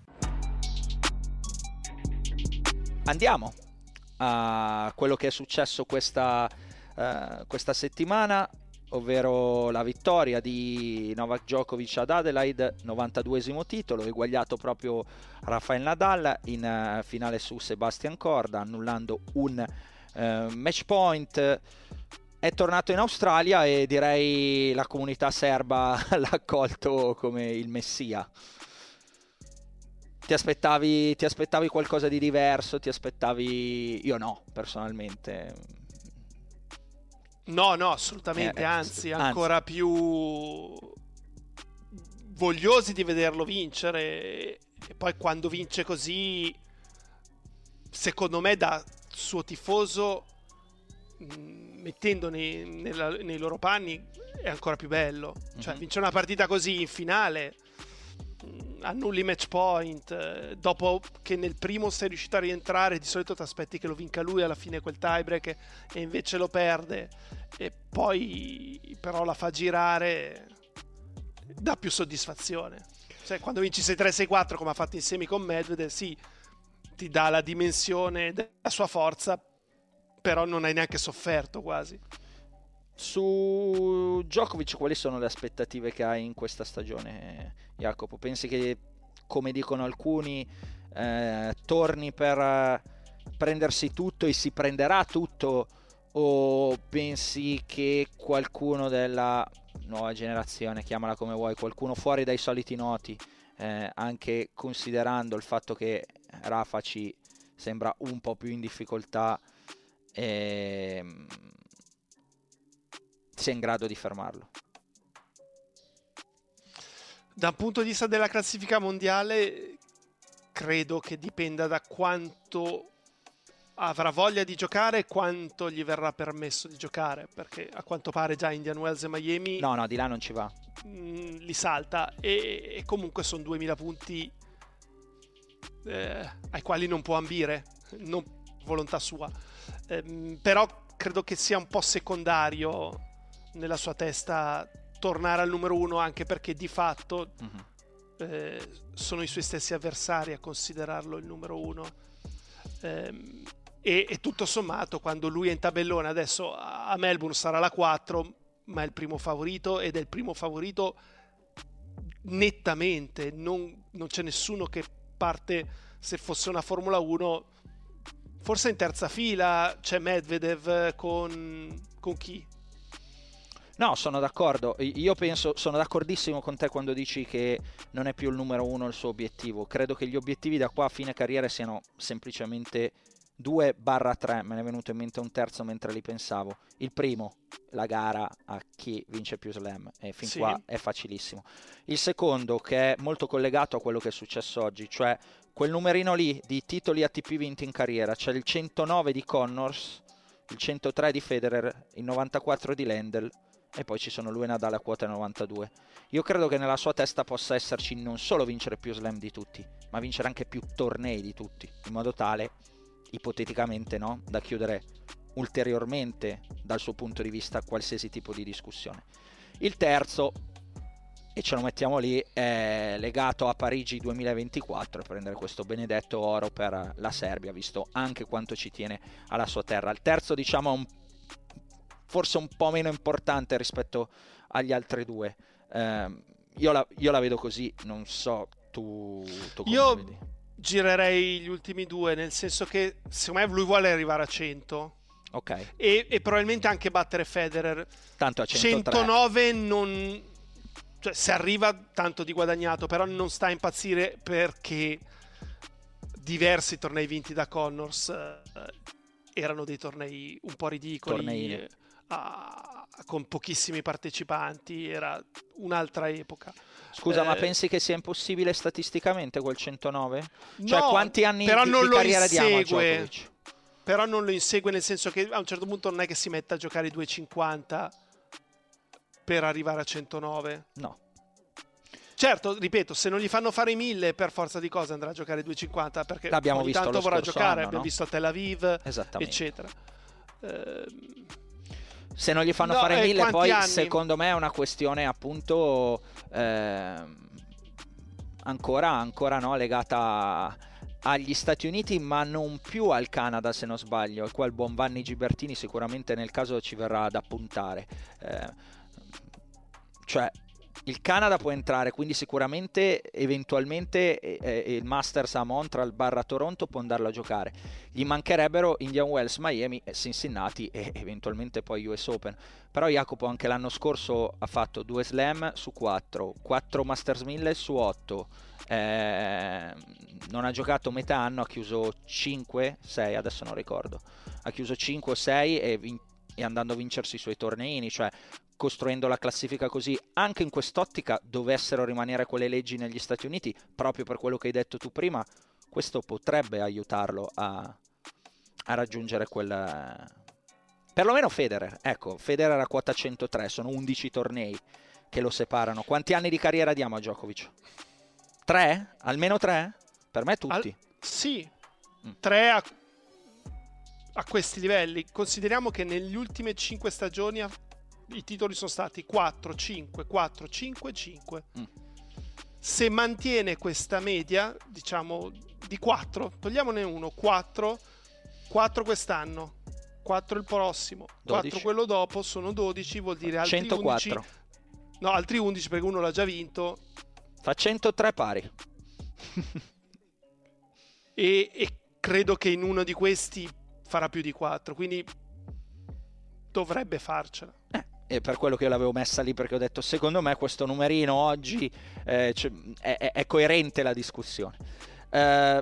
Andiamo a quello che è successo questa, uh, questa settimana, ovvero la vittoria di Novak Djokovic ad Adelaide, 92esimo titolo, eguagliato proprio Rafael Nadal in uh, finale su Sebastian Corda, annullando un uh, match point. È tornato in Australia e direi la comunità serba (laughs) l'ha accolto come il messia. Ti aspettavi, ti aspettavi qualcosa di diverso? Ti aspettavi... Io no, personalmente. No, no, assolutamente, eh, anzi, anzi, ancora più vogliosi di vederlo vincere. E poi quando vince così, secondo me da suo tifoso, mm, mettendo nei, nella, nei loro panni, è ancora più bello. Cioè, mm-hmm. vincere una partita così in finale annulli match point, eh, dopo che nel primo sei riuscito a rientrare, di solito ti aspetti che lo vinca lui alla fine quel tiebreak e invece lo perde e poi però la fa girare, dà più soddisfazione. Cioè, quando vinci 6-3-6-4 come ha fatto insieme con Medvedev, sì, ti dà la dimensione della sua forza, però non hai neanche sofferto quasi. Su Djokovic, quali sono le aspettative che hai in questa stagione, Jacopo? Pensi che, come dicono alcuni, eh, torni per eh, prendersi tutto e si prenderà tutto? O pensi che qualcuno della nuova generazione, chiamala come vuoi, qualcuno fuori dai soliti noti, eh, anche considerando il fatto che Rafa ci sembra un po' più in difficoltà, eh, sia in grado di fermarlo. Dal punto di vista della classifica mondiale, credo che dipenda da quanto avrà voglia di giocare e quanto gli verrà permesso di giocare, perché a quanto pare già Indian Wells e Miami... No, no, di là non ci va. Mh, mm, li salta e, e comunque sono 2000 punti eh, ai quali non può ambire, non volontà sua. Eh, però credo che sia un po' secondario nella sua testa tornare al numero uno anche perché di fatto uh-huh. eh, sono i suoi stessi avversari a considerarlo il numero uno. Eh, e, e, tutto sommato, quando lui è in tabellone, adesso a Melbourne sarà la 4, ma è il primo favorito ed è il primo favorito nettamente. Non, non c'è nessuno che parte se fosse una Formula 1. Forse in terza fila c'è Medvedev con, con chi? No, sono d'accordo. Io penso, sono d'accordissimo con te quando dici che non è più il numero uno il suo obiettivo. Credo che gli obiettivi da qua a fine carriera siano semplicemente 2-3. Me ne è venuto in mente un terzo mentre li pensavo. Il primo, la gara a chi vince più slam. E fin sì. qua è facilissimo. Il secondo, che è molto collegato a quello che è successo oggi, cioè quel numerino lì di titoli ATP vinti in carriera. C'è il 109 di Connors, il 103 di Federer, il 94 di Lendl e poi ci sono lui e Nadal a quota 92. Io credo che nella sua testa possa esserci non solo vincere più slam di tutti, ma vincere anche più tornei di tutti, in modo tale, ipoteticamente, no, da chiudere ulteriormente dal suo punto di vista qualsiasi tipo di discussione. Il terzo, e ce lo mettiamo lì, è legato a Parigi 2024 e prendere questo benedetto oro per la Serbia, visto anche quanto ci tiene alla sua terra. Il terzo, diciamo, è un forse un po' meno importante rispetto agli altri due. Eh, io, la, io, la, vedo così, non so tu, tu come io vedi. girerei gli ultimi due, nel senso che secondo me lui vuole arrivare a 100. Ok. E, e probabilmente anche battere Federer. Tanto a 103. 109 non... Cioè, se arriva tanto di guadagnato, però non sta a impazzire perché diversi tornei vinti da Connors eh, erano dei tornei un po' ridicoli. Tornei a, con pochissimi partecipanti, era un'altra epoca. Scusa, eh, ma pensi che sia impossibile statisticamente quel 109? Cioè, no, quanti anni però di, non di lo carriera insegue, Però non lo insegue nel senso che a un certo punto non è che si metta a giocare 2,50 per arrivare a 109. No. Certo, ripeto, se non gli fanno fare i 1000 per forza di cose andrà a giocare 2,50 perché L'abbiamo ogni visto tanto vorrà giocare, anno, abbiamo no? visto a Tel Aviv, eccetera. Ehm se non gli fanno no, fare eh, mille, poi anni? secondo me è una questione appunto eh, ancora, ancora no, legata agli Stati Uniti ma non più al Canada se non sbaglio e qua il buon Vanni Gibertini sicuramente nel caso ci verrà ad appuntare eh, cioè il Canada può entrare, quindi sicuramente eventualmente eh, il Masters a Montreal barra Toronto può andarlo a giocare. Gli mancherebbero Indian Wells, Miami, Cincinnati e eventualmente poi US Open. Però Jacopo anche l'anno scorso ha fatto due slam su 4, 4 Masters 1000 su 8. Eh, non ha giocato metà anno, ha chiuso 5, 6, adesso non ricordo. Ha chiuso 5 o 6 e, vin- e andando a vincersi i suoi torneini, cioè costruendo la classifica così, anche in quest'ottica dovessero rimanere quelle leggi negli Stati Uniti, proprio per quello che hai detto tu prima, questo potrebbe aiutarlo a, a raggiungere quel... Perlomeno Federer, ecco, Federer a quota 103, sono 11 tornei che lo separano. Quanti anni di carriera diamo a Djokovic? Tre? Almeno tre? Per me tutti. Al... Sì, mm. tre a... a questi livelli. Consideriamo che negli ultime cinque stagioni ha i titoli sono stati 4, 5, 4, 5, 5. Mm. Se mantiene questa media, diciamo di 4, togliamone uno, 4, 4 quest'anno, 4 il prossimo, 12. 4 quello dopo, sono 12, vuol dire altri 104. 11. No, altri 11 perché uno l'ha già vinto. Fa 103 pari. (laughs) e, e credo che in uno di questi farà più di 4, quindi dovrebbe farcela. Eh, e per quello che io l'avevo messa lì perché ho detto secondo me questo numerino oggi eh, cioè, è, è, coerente la discussione eh,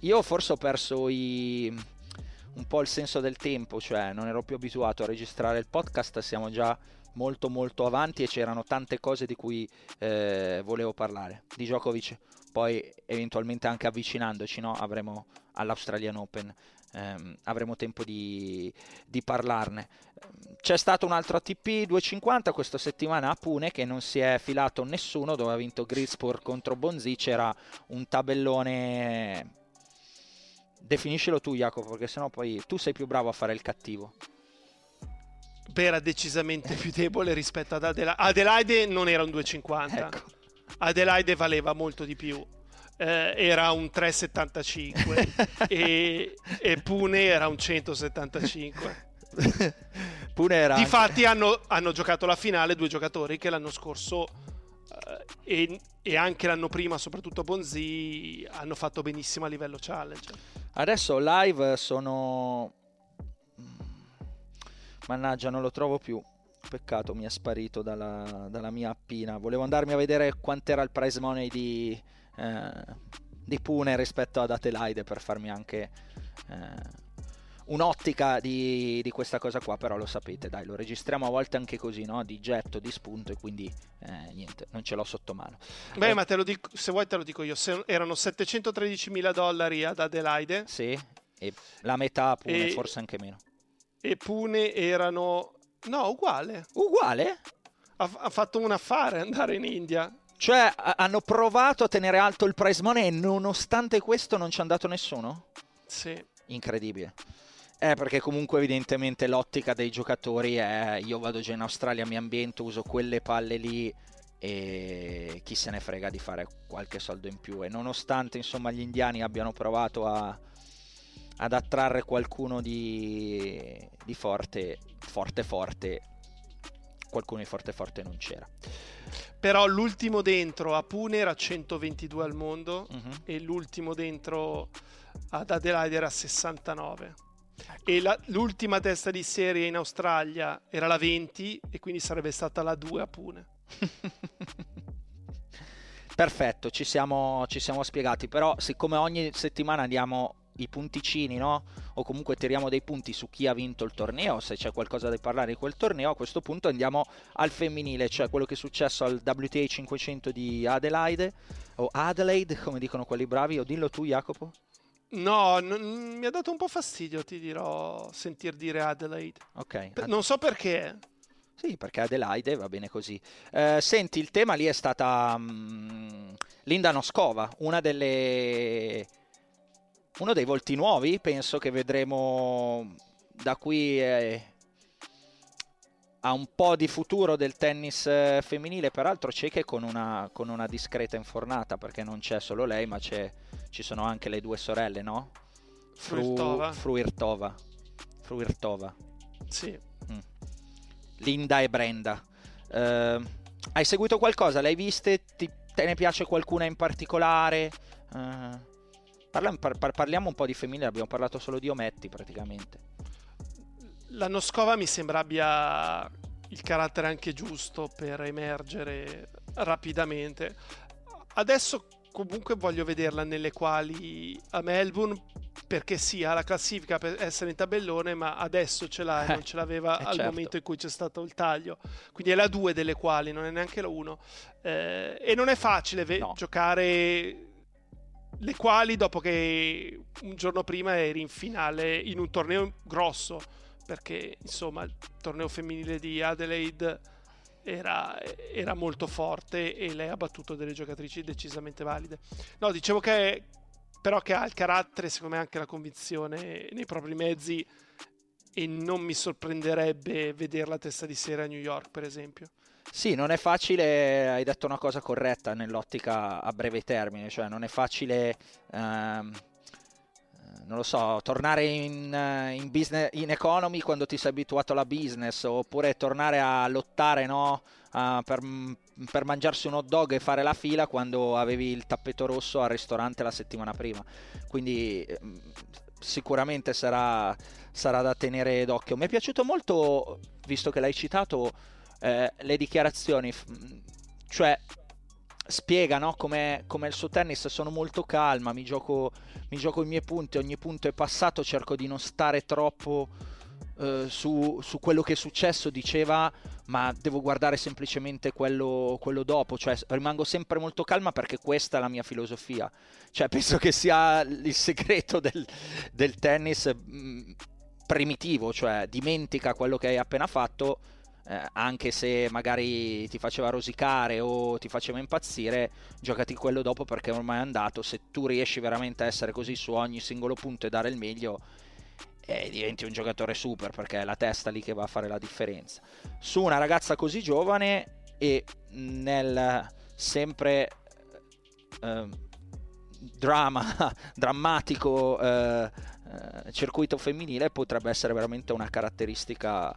io forse ho perso i, un po' il senso del tempo cioè non ero più abituato a registrare il podcast siamo già molto molto avanti e c'erano tante cose di cui eh, volevo parlare di Djokovic poi eventualmente anche avvicinandoci no? avremo all'Australian Open ehm, avremo tempo di, di, parlarne. C'è stato un altro ATP 250 questa settimana a Pune che non si è filato nessuno, dove ha vinto Grispor contro Bonzi, c'era un tabellone... Definiscilo tu Jacopo, perché sennò poi tu sei più bravo a fare il cattivo. Era decisamente più debole rispetto ad Adelaide. Adelaide non era un 250. Ecco. Adelaide valeva molto di più eh, era un 3,75 (laughs) e, e Pune era un 175. Pune era Difatti anche... hanno, hanno, giocato la finale due giocatori che l'anno scorso eh, e, e, anche l'anno prima, soprattutto Bonzi, hanno fatto benissimo a livello challenge. Adesso live sono... Mannaggia, non lo trovo più. Peccato, mi è sparito dalla, dalla mia appina. Volevo andarmi a vedere quant'era il prize money di, eh, di Pune rispetto ad Adelaide per farmi anche eh, un'ottica di, di, questa cosa qua, però lo sapete, dai, lo registriamo a volte anche così, no? Di getto, di spunto e quindi eh, niente, non ce l'ho sotto mano. Beh, eh, ma te lo dico, se vuoi te lo dico io, se erano 713 mila dollari ad Adelaide. Sì, e la metà a Pune, e, forse anche meno. E Pune erano... No, uguale. Uguale? Ha, ha fatto un affare andare in India. Cioè, hanno provato a tenere alto il price money e nonostante questo non ci è andato nessuno? Sì. Incredibile. Eh, perché comunque evidentemente l'ottica dei giocatori è io vado già in Australia, mi ambiento, uso quelle palle lì e chi se ne frega di fare qualche soldo in più. E nonostante insomma gli indiani abbiano provato a, ad attrarre qualcuno di, di forte, forte forte, qualcuno di forte forte non c'era. Però l'ultimo dentro a Pune era 122 al mondo uh-huh. e l'ultimo dentro ad Adelaide era 69. Ecco. E la, l'ultima testa di serie in Australia era la 20 e quindi sarebbe stata la 2 a Pune. (laughs) Perfetto, ci siamo, ci siamo spiegati, però siccome ogni settimana diamo i punticini, no? O comunque tiriamo dei punti su chi ha vinto il torneo, se c'è qualcosa da parlare di quel torneo, a questo punto andiamo al femminile, cioè quello che è successo al WTA 500 di Adelaide, o Adelaide, come dicono quelli bravi, o dillo tu Jacopo. No, n- mi ha dato un po' fastidio, ti dirò, sentir dire Adelaide. Ok. Ad- non so perché. Sì, perché Adelaide va bene così. Eh, senti, il tema lì è stata um, Linda Noskova, una delle uno dei volti nuovi, penso che vedremo da qui eh, a un po' di futuro del tennis eh, femminile, peraltro Cieche con una, con una discreta infornata, perché non c'è solo lei, ma c'è, ci sono anche le due sorelle, no? Fru, Fruirtova. Fruirtova. Sì. Mm. Linda e Brenda. Uh, hai seguito qualcosa? L'hai viste? Ti, te ne piace qualcuna in particolare? Uh, parla, par, parliamo un po' di femminile, abbiamo parlato solo di ometti praticamente. La Noscova mi sembra abbia il carattere anche giusto per emergere rapidamente. Adesso comunque voglio vederla nelle quali a Melbourne perché sì, ha la classifica per essere in tabellone, ma adesso ce l'ha e non ce l'aveva (laughs) eh, al certo. momento in cui c'è stato il taglio. Quindi è la 2 delle quali, non è neanche la 1. Eh, e non è facile ve- no. giocare le quali dopo che un giorno prima eri in finale in un torneo grosso, perché insomma il torneo femminile di Adelaide era, era, molto forte e lei ha battuto delle giocatrici decisamente valide. No, dicevo che però che ha il carattere, secondo me anche la convinzione nei propri mezzi e non mi sorprenderebbe vederla testa di sera a New York, per esempio. Sì, non è facile, hai detto una cosa corretta nell'ottica a breve termine, cioè non è facile, ehm, non lo so, tornare in, in, business, in economy quando ti sei abituato alla business, oppure tornare a lottare, no? uh, per, per, mangiarsi un hot dog e fare la fila quando avevi il tappeto rosso al ristorante la settimana prima. Quindi mm, sicuramente sarà, sarà da tenere d'occhio. Mi è piaciuto molto, visto che l'hai citato, eh, le dichiarazioni, cioè spiega no, come il suo tennis, sono molto calma, mi gioco, mi gioco i miei punti, ogni punto è passato, cerco di non stare troppo eh, su, su, quello che è successo, diceva ma devo guardare semplicemente quello, quello, dopo, cioè rimango sempre molto calma perché questa è la mia filosofia, cioè (laughs) penso che sia il segreto del, del tennis mh, mm, primitivo, cioè dimentica quello che hai appena fatto, eh, anche se magari ti faceva rosicare o ti faceva impazzire, giocati quello dopo perché ormai è andato, se tu riesci veramente a essere così su ogni singolo punto e dare il meglio e diventi un giocatore super perché è la testa lì che va a fare la differenza. Su una ragazza così giovane e nel sempre eh, drama, (laughs) drammatico eh, eh, circuito femminile potrebbe essere veramente una caratteristica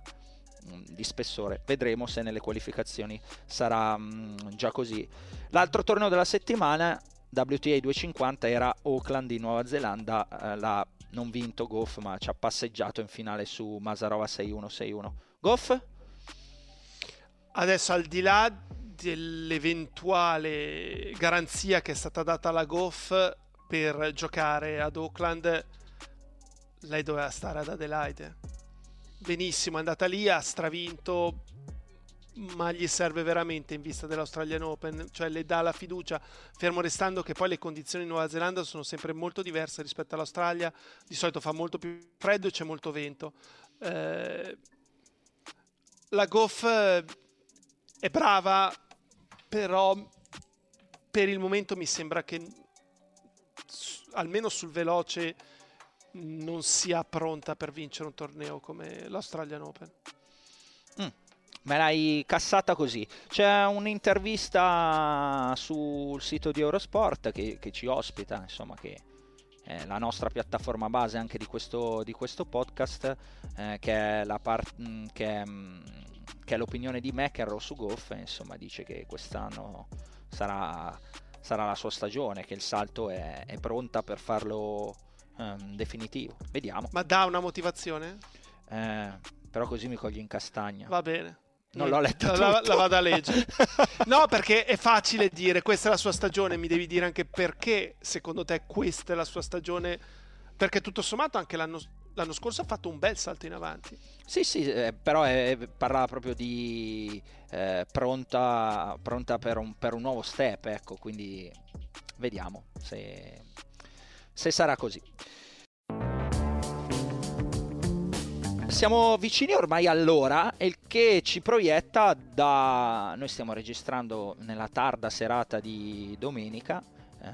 di spessore. Vedremo se nelle qualificazioni sarà mh, mm, già così. L'altro torneo della settimana WTA 250 era Auckland in Nuova Zelanda, eh, la non vinto Goff, ma ci ha passeggiato in finale su Masarova 6-1-6-1. Goff? Adesso al di là dell'eventuale garanzia che è stata data alla Goff per giocare ad Auckland, lei doveva stare ad Adelaide. Benissimo, è andata lì, ha stravinto, ma gli serve veramente in vista dell'Australian Open, cioè le dà la fiducia, fermo restando che poi le condizioni in Nuova Zelanda sono sempre molto diverse rispetto all'Australia, di solito fa molto più freddo e c'è molto vento. Eh, la Goff eh, è brava, però per il momento mi sembra che almeno sul veloce non sia pronta per vincere un torneo come l'Australian Open. Mm me l'hai cassata così. C'è un'intervista sul sito di Eurosport che, che ci ospita, insomma, che è la nostra piattaforma base anche di questo, di questo podcast, eh, che, è part, mm, che, mm, che, è l'opinione di McEnroe su Goff, insomma, dice che quest'anno sarà, sarà la sua stagione, che il salto è, è pronta per farlo um, definitivo. Vediamo. Ma dà una motivazione? Eh, però così mi cogli in castagna. Va bene. Non l'ho letta la, la, vado a leggere. (laughs) no, perché è facile dire questa è la sua stagione, mi devi dire anche perché secondo te questa è la sua stagione. Perché tutto sommato anche l'anno, l'anno scorso ha fatto un bel salto in avanti. Sì, sì, eh, però è, parlava proprio di eh, pronta, pronta per, un, per, un, nuovo step, ecco, quindi vediamo se, se sarà così. Siamo vicini ormai all'ora, il che ci proietta da... Noi stiamo registrando nella tarda serata di domenica, eh,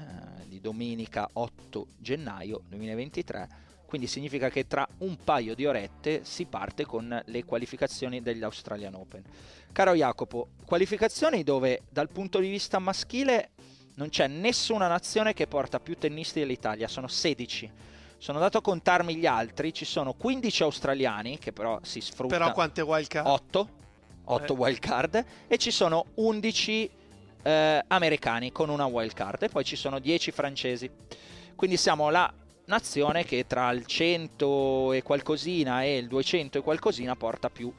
di domenica 8 gennaio 2023, quindi significa che tra un paio di orette si parte con le qualificazioni degli Australian Open. Caro Jacopo, qualificazioni dove dal punto di vista maschile non c'è nessuna nazione che porta più tennisti dell'Italia, sono 16. Sono andato a contarmi gli altri, ci sono 15 australiani che però si sfruttano. Però quante wild card? 8, 8 eh. wild card e ci sono 11 eh, americani con una wild card e poi ci sono 10 francesi. Quindi siamo la nazione che tra il 100 e qualcosina e il 200 e qualcosina porta più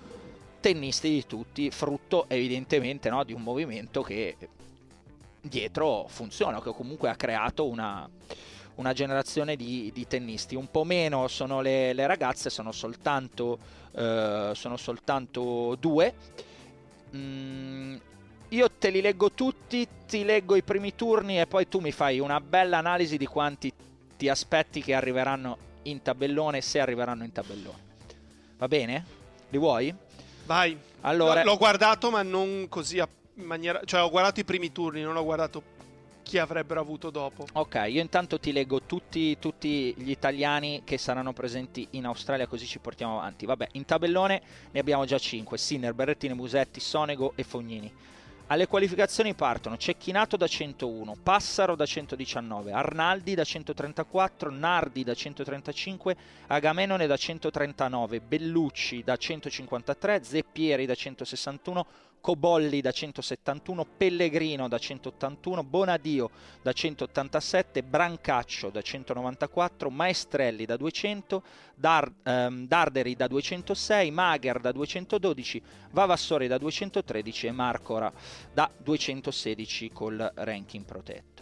tennisti di tutti, frutto evidentemente no, di un movimento che dietro funziona, che comunque ha creato una, una generazione di, di, tennisti. Un po' meno sono le, le ragazze, sono soltanto, eh, sono soltanto due. Mm, io te li leggo tutti, ti leggo i primi turni e poi tu mi fai una bella analisi di quanti ti aspetti che arriveranno in tabellone, se arriveranno in tabellone. Va bene? Li vuoi? Vai. Allora... L'ho guardato ma non così a in maniera... Cioè ho guardato i primi turni, non ho guardato chi avrebbero avuto dopo. Ok, io intanto ti leggo tutti, tutti, gli italiani che saranno presenti in Australia così ci portiamo avanti. Vabbè, in tabellone ne abbiamo già 5, Sinner, Berrettini, Musetti, Sonego e Fognini. Alle qualificazioni partono Cecchinato da 101, Passaro da 119, Arnaldi da 134, Nardi da 135, Agamenone da 139, Bellucci da 153, Zeppieri da 161, Cobolli da 171, Pellegrino da 181, Bonadio da 187, Brancaccio da 194, Maestrelli da 200, Dar, ehm, Darderi da 206, Mager da 212, Vavassori da 213 e Marcora da 216 col ranking protetto.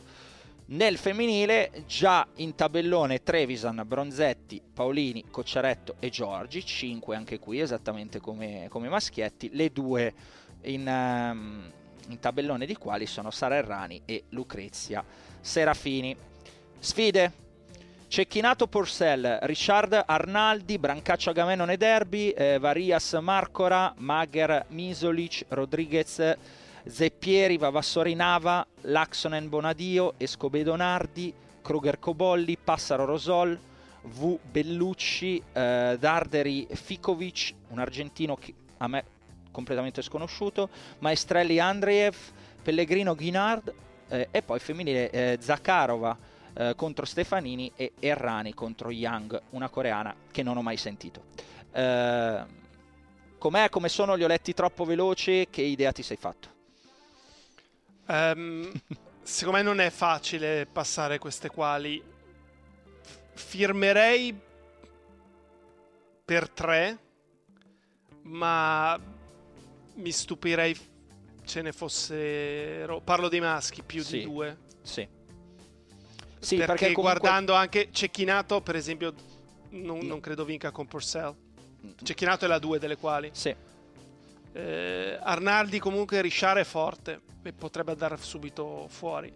Nel femminile già in tabellone Trevisan, Bronzetti, Paolini, Cocciaretto e Giorgi, 5 anche qui esattamente come, come maschietti, le due in, um, in tabellone di quali sono Sara Errani e Lucrezia Serafini. Sfide Cecchinato Porcel, Richard Arnaldi, Brancaccio Agamenone Derby, eh, Varias Marcora, Mager Misolic, Rodriguez Zeppieri, Vavassori Nava, Laxonen Bonadio, Escobedo Nardi, Kruger Cobolli, Passaro Rosol, V Bellucci, eh, Darderi Ficovic, un argentino che a me completamente sconosciuto, Maestrelli Andreev, Pellegrino Guinard eh, e poi femminile eh, Zakharova eh, contro Stefanini e Errani contro Yang, una coreana che non ho mai sentito. Eh, com'è, come sono, li ho letti troppo veloci, che idea ti sei fatto? Um, secondo me non è facile passare queste quali. Firmerei per tre, ma mi stupirei ce ne fossero. Parlo dei maschi più sì, di due. Sì. Sì, perché, perché comunque... guardando anche Cecchinato, per esempio, non, non credo vinca con Purcell. Cecchinato è la 2 delle quali. Sì. Eh, Arnaldi comunque risciare è forte e potrebbe andare subito fuori.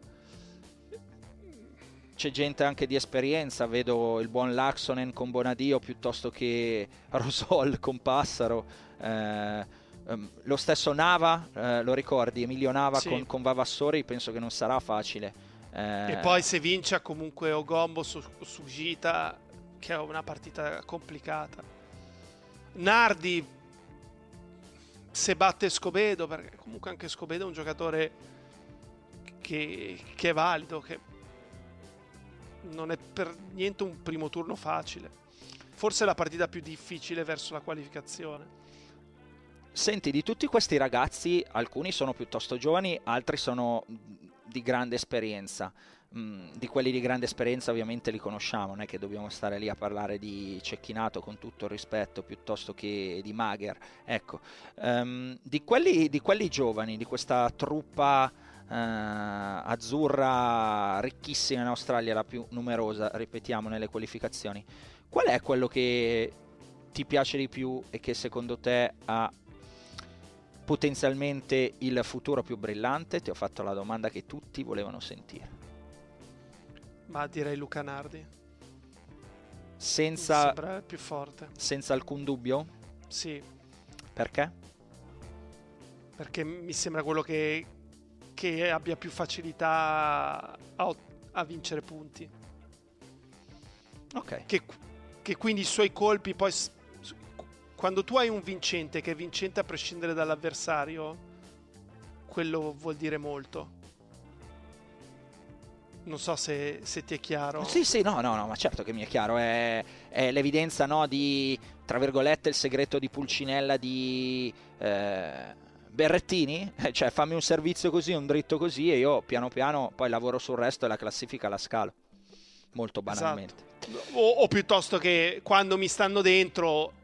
C'è gente anche di esperienza, vedo il buon Laxonen con Bonadio piuttosto che Rosol con Passaro. Eh, Um, lo stesso Nava, uh, lo ricordi, Emilio Nava sì. con, con, Vavassori, penso che non sarà facile. Eh... E poi se vince comunque Ogombo su, su Gita, che è una partita complicata. Nardi, se batte Scobedo, perché comunque anche Scobedo è un giocatore che, che è valido, che non è per niente un primo turno facile. Forse è la partita più difficile verso la qualificazione. Senti, di tutti questi ragazzi, alcuni sono piuttosto giovani, altri sono di grande esperienza. Di quelli di grande esperienza ovviamente li conosciamo, non è che dobbiamo stare lì a parlare di Cecchinato con tutto il rispetto piuttosto che di Mager. Ecco, um, di, quelli, di, quelli, giovani, di questa truppa uh, azzurra ricchissima in Australia, la più numerosa, ripetiamo, nelle qualificazioni, qual è quello che ti piace di più e che secondo te ha potenzialmente il futuro più brillante? Ti ho fatto la domanda che tutti volevano sentire. Ma direi Luca Nardi. Senza, più forte. senza alcun dubbio? Sì. Perché? Perché mi sembra quello che, che abbia più facilità a, a vincere punti. Ok. Che, che quindi i suoi colpi poi quando tu hai un vincente che è vincente a prescindere dall'avversario, quello vuol dire molto. Non so se, se, ti è chiaro. Sì, sì, no, no, no, ma certo che mi è chiaro. È, è l'evidenza no, di, tra virgolette, il segreto di Pulcinella di eh, Berrettini. (laughs) Cioè, fammi un servizio così, un dritto così e io piano piano poi lavoro sul resto e la classifica la scalo. Molto banalmente. Esatto. O, o, piuttosto che quando mi stanno dentro,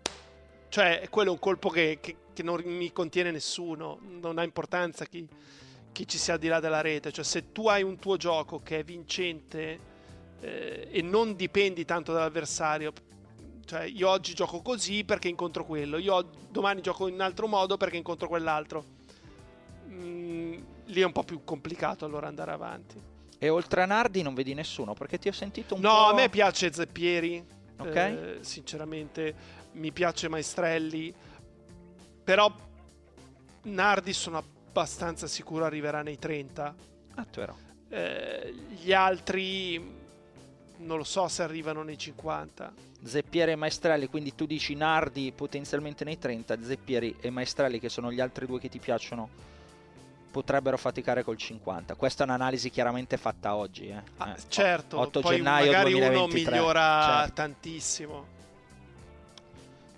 cioè, quello è un colpo che, che, che non mi contiene nessuno. Non ha importanza chi chi ci sia al di là della rete. Cioè, se tu hai un tuo gioco che è vincente eh, e non dipendi tanto dall'avversario, cioè io oggi gioco così perché incontro quello, io domani gioco in un altro modo perché incontro quell'altro. Mm, lì è un po' più complicato allora andare avanti. E oltre a Nardi non vedi nessuno perché ti ho sentito un no, po'. No, a me piace Zeppieri. Ok. Eh, sinceramente, mi piace Maestrelli. Però Nardi sono abbastanza sicuro arriverà nei 30. Ah, vero. Eh, gli altri non lo so se arrivano nei 50. Zeppieri e Maestrelli, quindi tu dici Nardi potenzialmente nei 30, Zeppieri e Maestrelli che sono gli altri due che ti piacciono potrebbero faticare col 50. Questa è un'analisi chiaramente fatta oggi. Eh. Ah, certo, 8 poi gennaio magari 2023. uno migliora certo. tantissimo.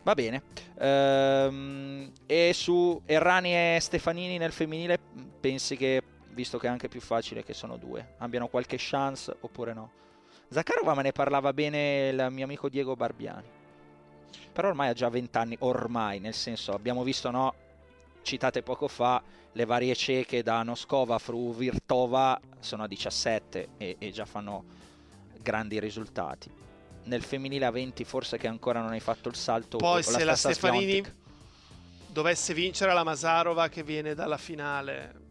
Va bene. Ehm, e su Errani e Stefanini nel femminile, pensi che, visto che è anche più facile che sono due, abbiano qualche chance oppure no? Zakharova me ne parlava bene il mio amico Diego Barbiani. Però ormai ha già 20 anni, ormai, nel senso, abbiamo visto, no, citate poco fa, le varie cieche da Noskova, Fru, Virtova sono a 17 e, e già fanno grandi risultati nel femminile a 20 forse che ancora non hai fatto il salto poi se la Stefanini Sviontek. dovesse vincere la Masarova che viene dalla finale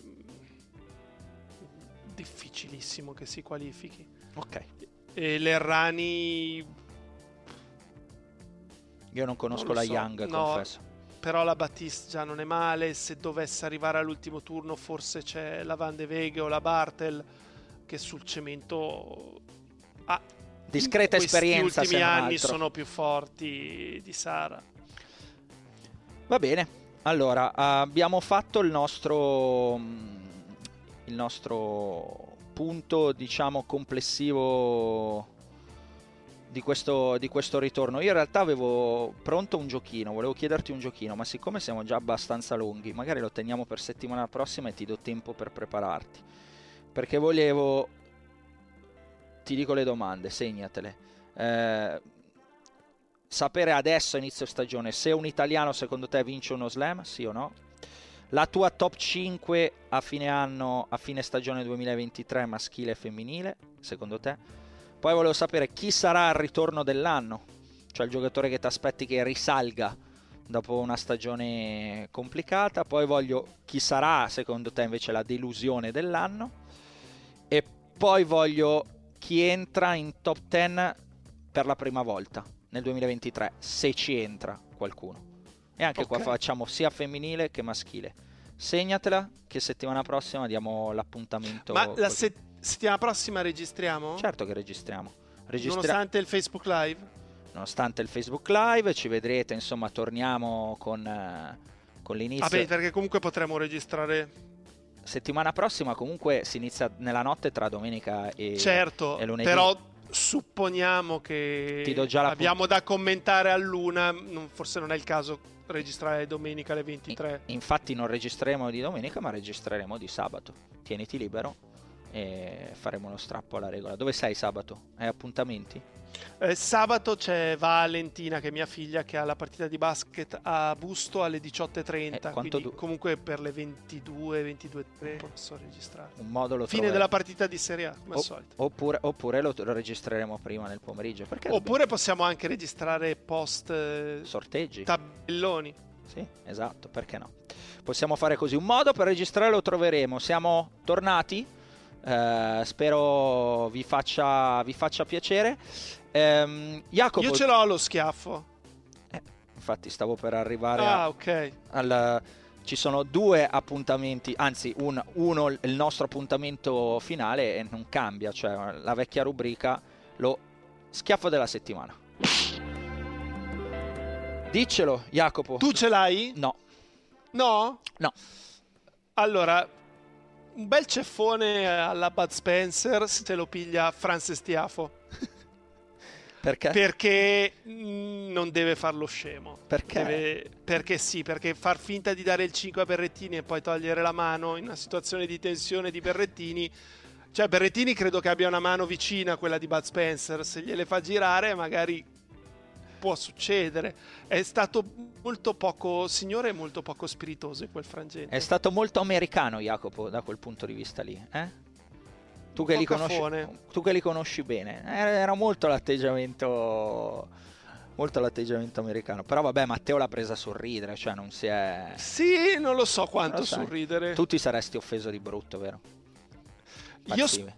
difficilissimo che si qualifichi ok e l'Errani io non conosco non la so. Young no, confesso però la Battista già non è male se dovesse arrivare all'ultimo turno forse c'è la Van de Veghe o la Bartel che sul cemento ha discreta esperienza Gli ultimi anni altro. sono più forti di Sara. Va bene. Allora, abbiamo fatto il nostro il nostro punto, diciamo, complessivo di questo, di questo ritorno. Io in realtà avevo pronto un giochino, volevo chiederti un giochino, ma siccome siamo già abbastanza lunghi, magari lo teniamo per settimana prossima e ti do tempo per prepararti. Perché volevo ti dico le domande, segnatele. Eh, sapere adesso, inizio stagione, se un italiano secondo te vince uno slam, sì o no? La tua top 5 a fine anno, a fine stagione 2023, maschile e femminile, secondo te? Poi volevo sapere chi sarà il ritorno dell'anno, cioè il giocatore che ti aspetti che risalga dopo una stagione complicata. Poi voglio chi sarà, secondo te, invece la delusione dell'anno. E poi voglio chi entra in top 10 per la prima volta nel 2023, se ci entra qualcuno. E anche okay. qua facciamo sia femminile che maschile. Segnatela che settimana prossima diamo l'appuntamento. Ma la se- settimana prossima registriamo? Certo che registriamo. Registra- Nonostante il Facebook Live? Nonostante il Facebook Live, ci vedrete, insomma, torniamo con, eh, con l'inizio. Vabbè, perché comunque potremo registrare settimana prossima comunque si inizia nella notte tra domenica e, certo, e lunedì. Però supponiamo che abbiamo da commentare a luna, forse non è il caso registrare domenica alle 23. Infatti non registreremo di domenica ma registreremo di sabato. Tieniti libero e faremo lo strappo alla regola. Dove sei sabato? Hai appuntamenti? Eh, sabato c'è Valentina, che è mia figlia, che ha la partita di basket a Busto alle 18.30. Eh, quindi du- comunque per le 22, 22.30 posso registrare. Un modo lo Fine troveremo. della partita di Serie A, come o- al solito. Oppure, oppure lo, lo, registreremo prima nel pomeriggio. oppure dobbiamo... possiamo anche registrare post eh, sorteggi. Tabelloni. Sì, esatto, perché no? Possiamo fare così. Un modo per registrare lo troveremo. Siamo tornati. Uh, spero vi faccia, vi faccia piacere. Um, Jacopo, Io ce l'ho allo schiaffo. Eh, infatti, stavo per arrivare. Ah, a, ok. Al, ci sono due appuntamenti, anzi, un, uno il nostro appuntamento finale e non cambia, cioè la vecchia rubrica, lo schiaffo della settimana. Diccelo, Jacopo. Tu ce l'hai? No. No? No. Allora, un bel ceffone alla Bud Spencer se lo piglia Francis Tiafo. (laughs) Perché? Perché mm, non deve farlo scemo. Perché? Deve- perché sì, perché far finta di dare il 5 a Berrettini e poi togliere la mano in una situazione di tensione di Berrettini. Cioè, Berrettini credo che abbia una mano vicina a quella di Bud Spencer. Se gliele fa girare, magari può succedere. È stato molto poco signore e molto poco spiritoso in quel frangente. È stato molto americano Jacopo da quel punto di vista lì, eh? Tu che, conosci, tu che li conosci bene, era molto l'atteggiamento molto l'atteggiamento americano. Però vabbè, Matteo l'ha presa a sorridere, cioè non si è Sì, non lo so quanto Lo sorridere. Tu ti saresti offeso di brutto, vero? Io Impazzivi.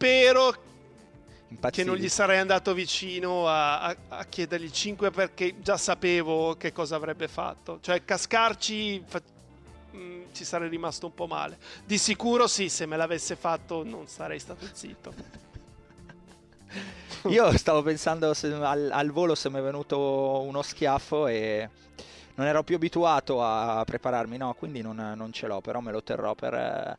Spero che non gli sarei andato vicino a, a- a chiedergli il 5 perché già sapevo che cosa avrebbe fatto. Cioè, cascarci fa- mm, ci sarei rimasto un po' male. Di sicuro sì, se me l'avesse fatto non sarei stato zitto. (laughs) Io stavo pensando se- al, al volo se mi è venuto uno schiaffo e non ero più abituato a prepararmi, no, quindi non, non ce l'ho, però me lo terrò per, eh,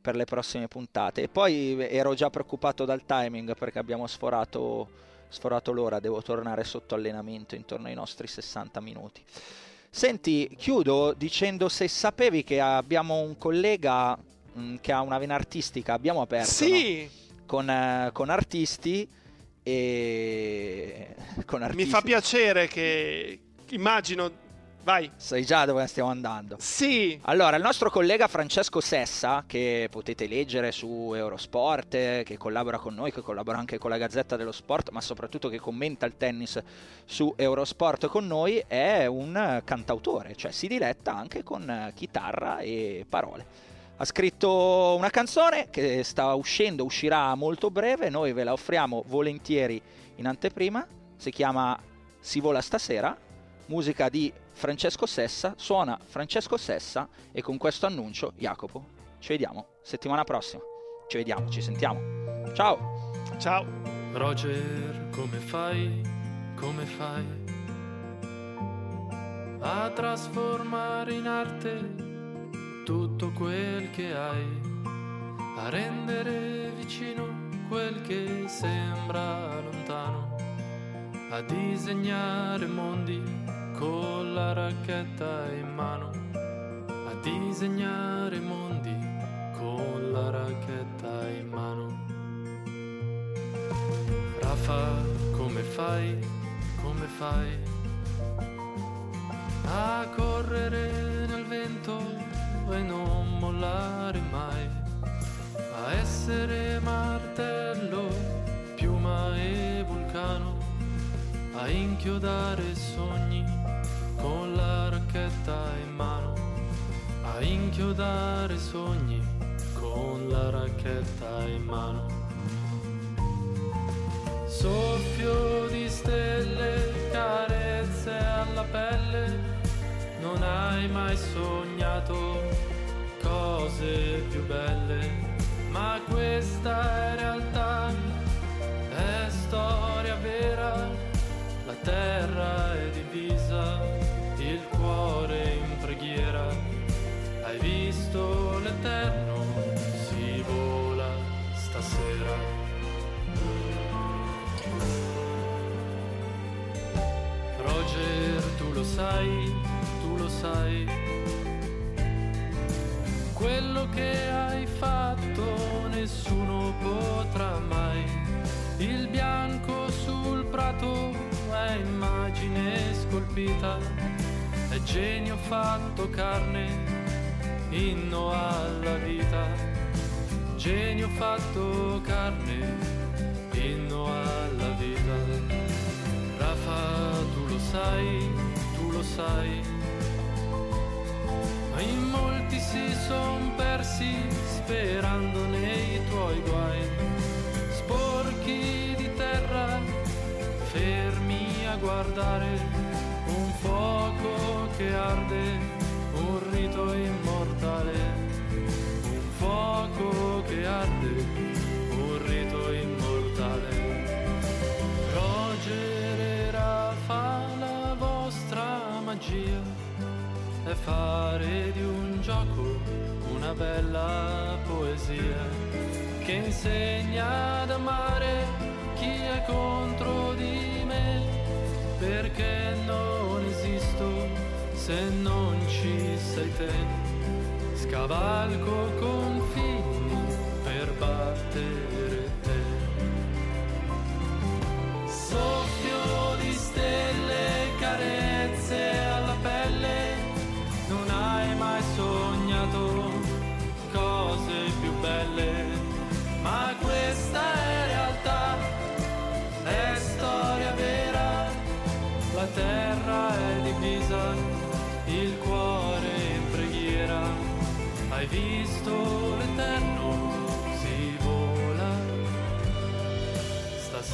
per le prossime puntate. E poi ero già preoccupato dal timing perché abbiamo sforato, sforato l'ora, devo tornare sotto allenamento intorno ai nostri 60 minuti. Senti, chiudo dicendo se sapevi che abbiamo un collega mh, che ha una vena artistica, abbiamo aperto no? Sì, con, eh, con artisti e con artisti. mi fa piacere che immagino. Vai. Sai già dove stiamo andando. Sì, Allora, il nostro collega Francesco Sessa, che potete leggere su Eurosport, che collabora con noi, che collabora anche con la Gazzetta dello Sport, ma soprattutto che commenta il tennis su Eurosport con noi, è un cantautore, cioè si diletta anche con chitarra e parole. Ha scritto una canzone che sta uscendo, uscirà molto breve, noi ve la offriamo volentieri in anteprima, si chiama Si vola stasera, musica di Francesco Sessa, suona Francesco Sessa e con questo annuncio, Jacopo, ci vediamo settimana prossima. Ci vediamo, ci sentiamo. Ciao! ciao. Roger, come fai? Come fai a trasformare in arte tutto quel che hai? A rendere vicino quel che sembra lontano? A disegnare mondi con la racchetta in mano? A disegnare mondi con la racchetta in mano? Rafa, come fai, come fai a correre nel vento e non mollare mai, a essere martello, piuma e vulcano, a inchiodare sogni con la racchetta in mano, a inchiodare sogni con la racchetta in mano. Soffio di stelle, carezze alla pelle, non hai mai sognato cose più belle, ma questa è realtà, è storia vera, terra è divisa, il cuore in preghiera, hai visto l'eterno, si vola stasera. Roger, tu lo sai, tu lo sai. Quello che hai fatto nessuno potrà mai. Il bianco sul prato è immagine scolpita, è genio fatto carne, inno alla vita. Genio fatto carne, inno alla vita. Rafa, tu lo sai, tu lo sai. Ma in molti si son persi sperando nei tuoi guai. Guardare un fuoco che arde, un rito immortale. Un fuoco che arde, un rito immortale. Roger e Rafa, la vostra magia è fare di un gioco una bella poesia. che insegna ad amare chi è contro di perché non esisto se non ci sei te. Scavalco confini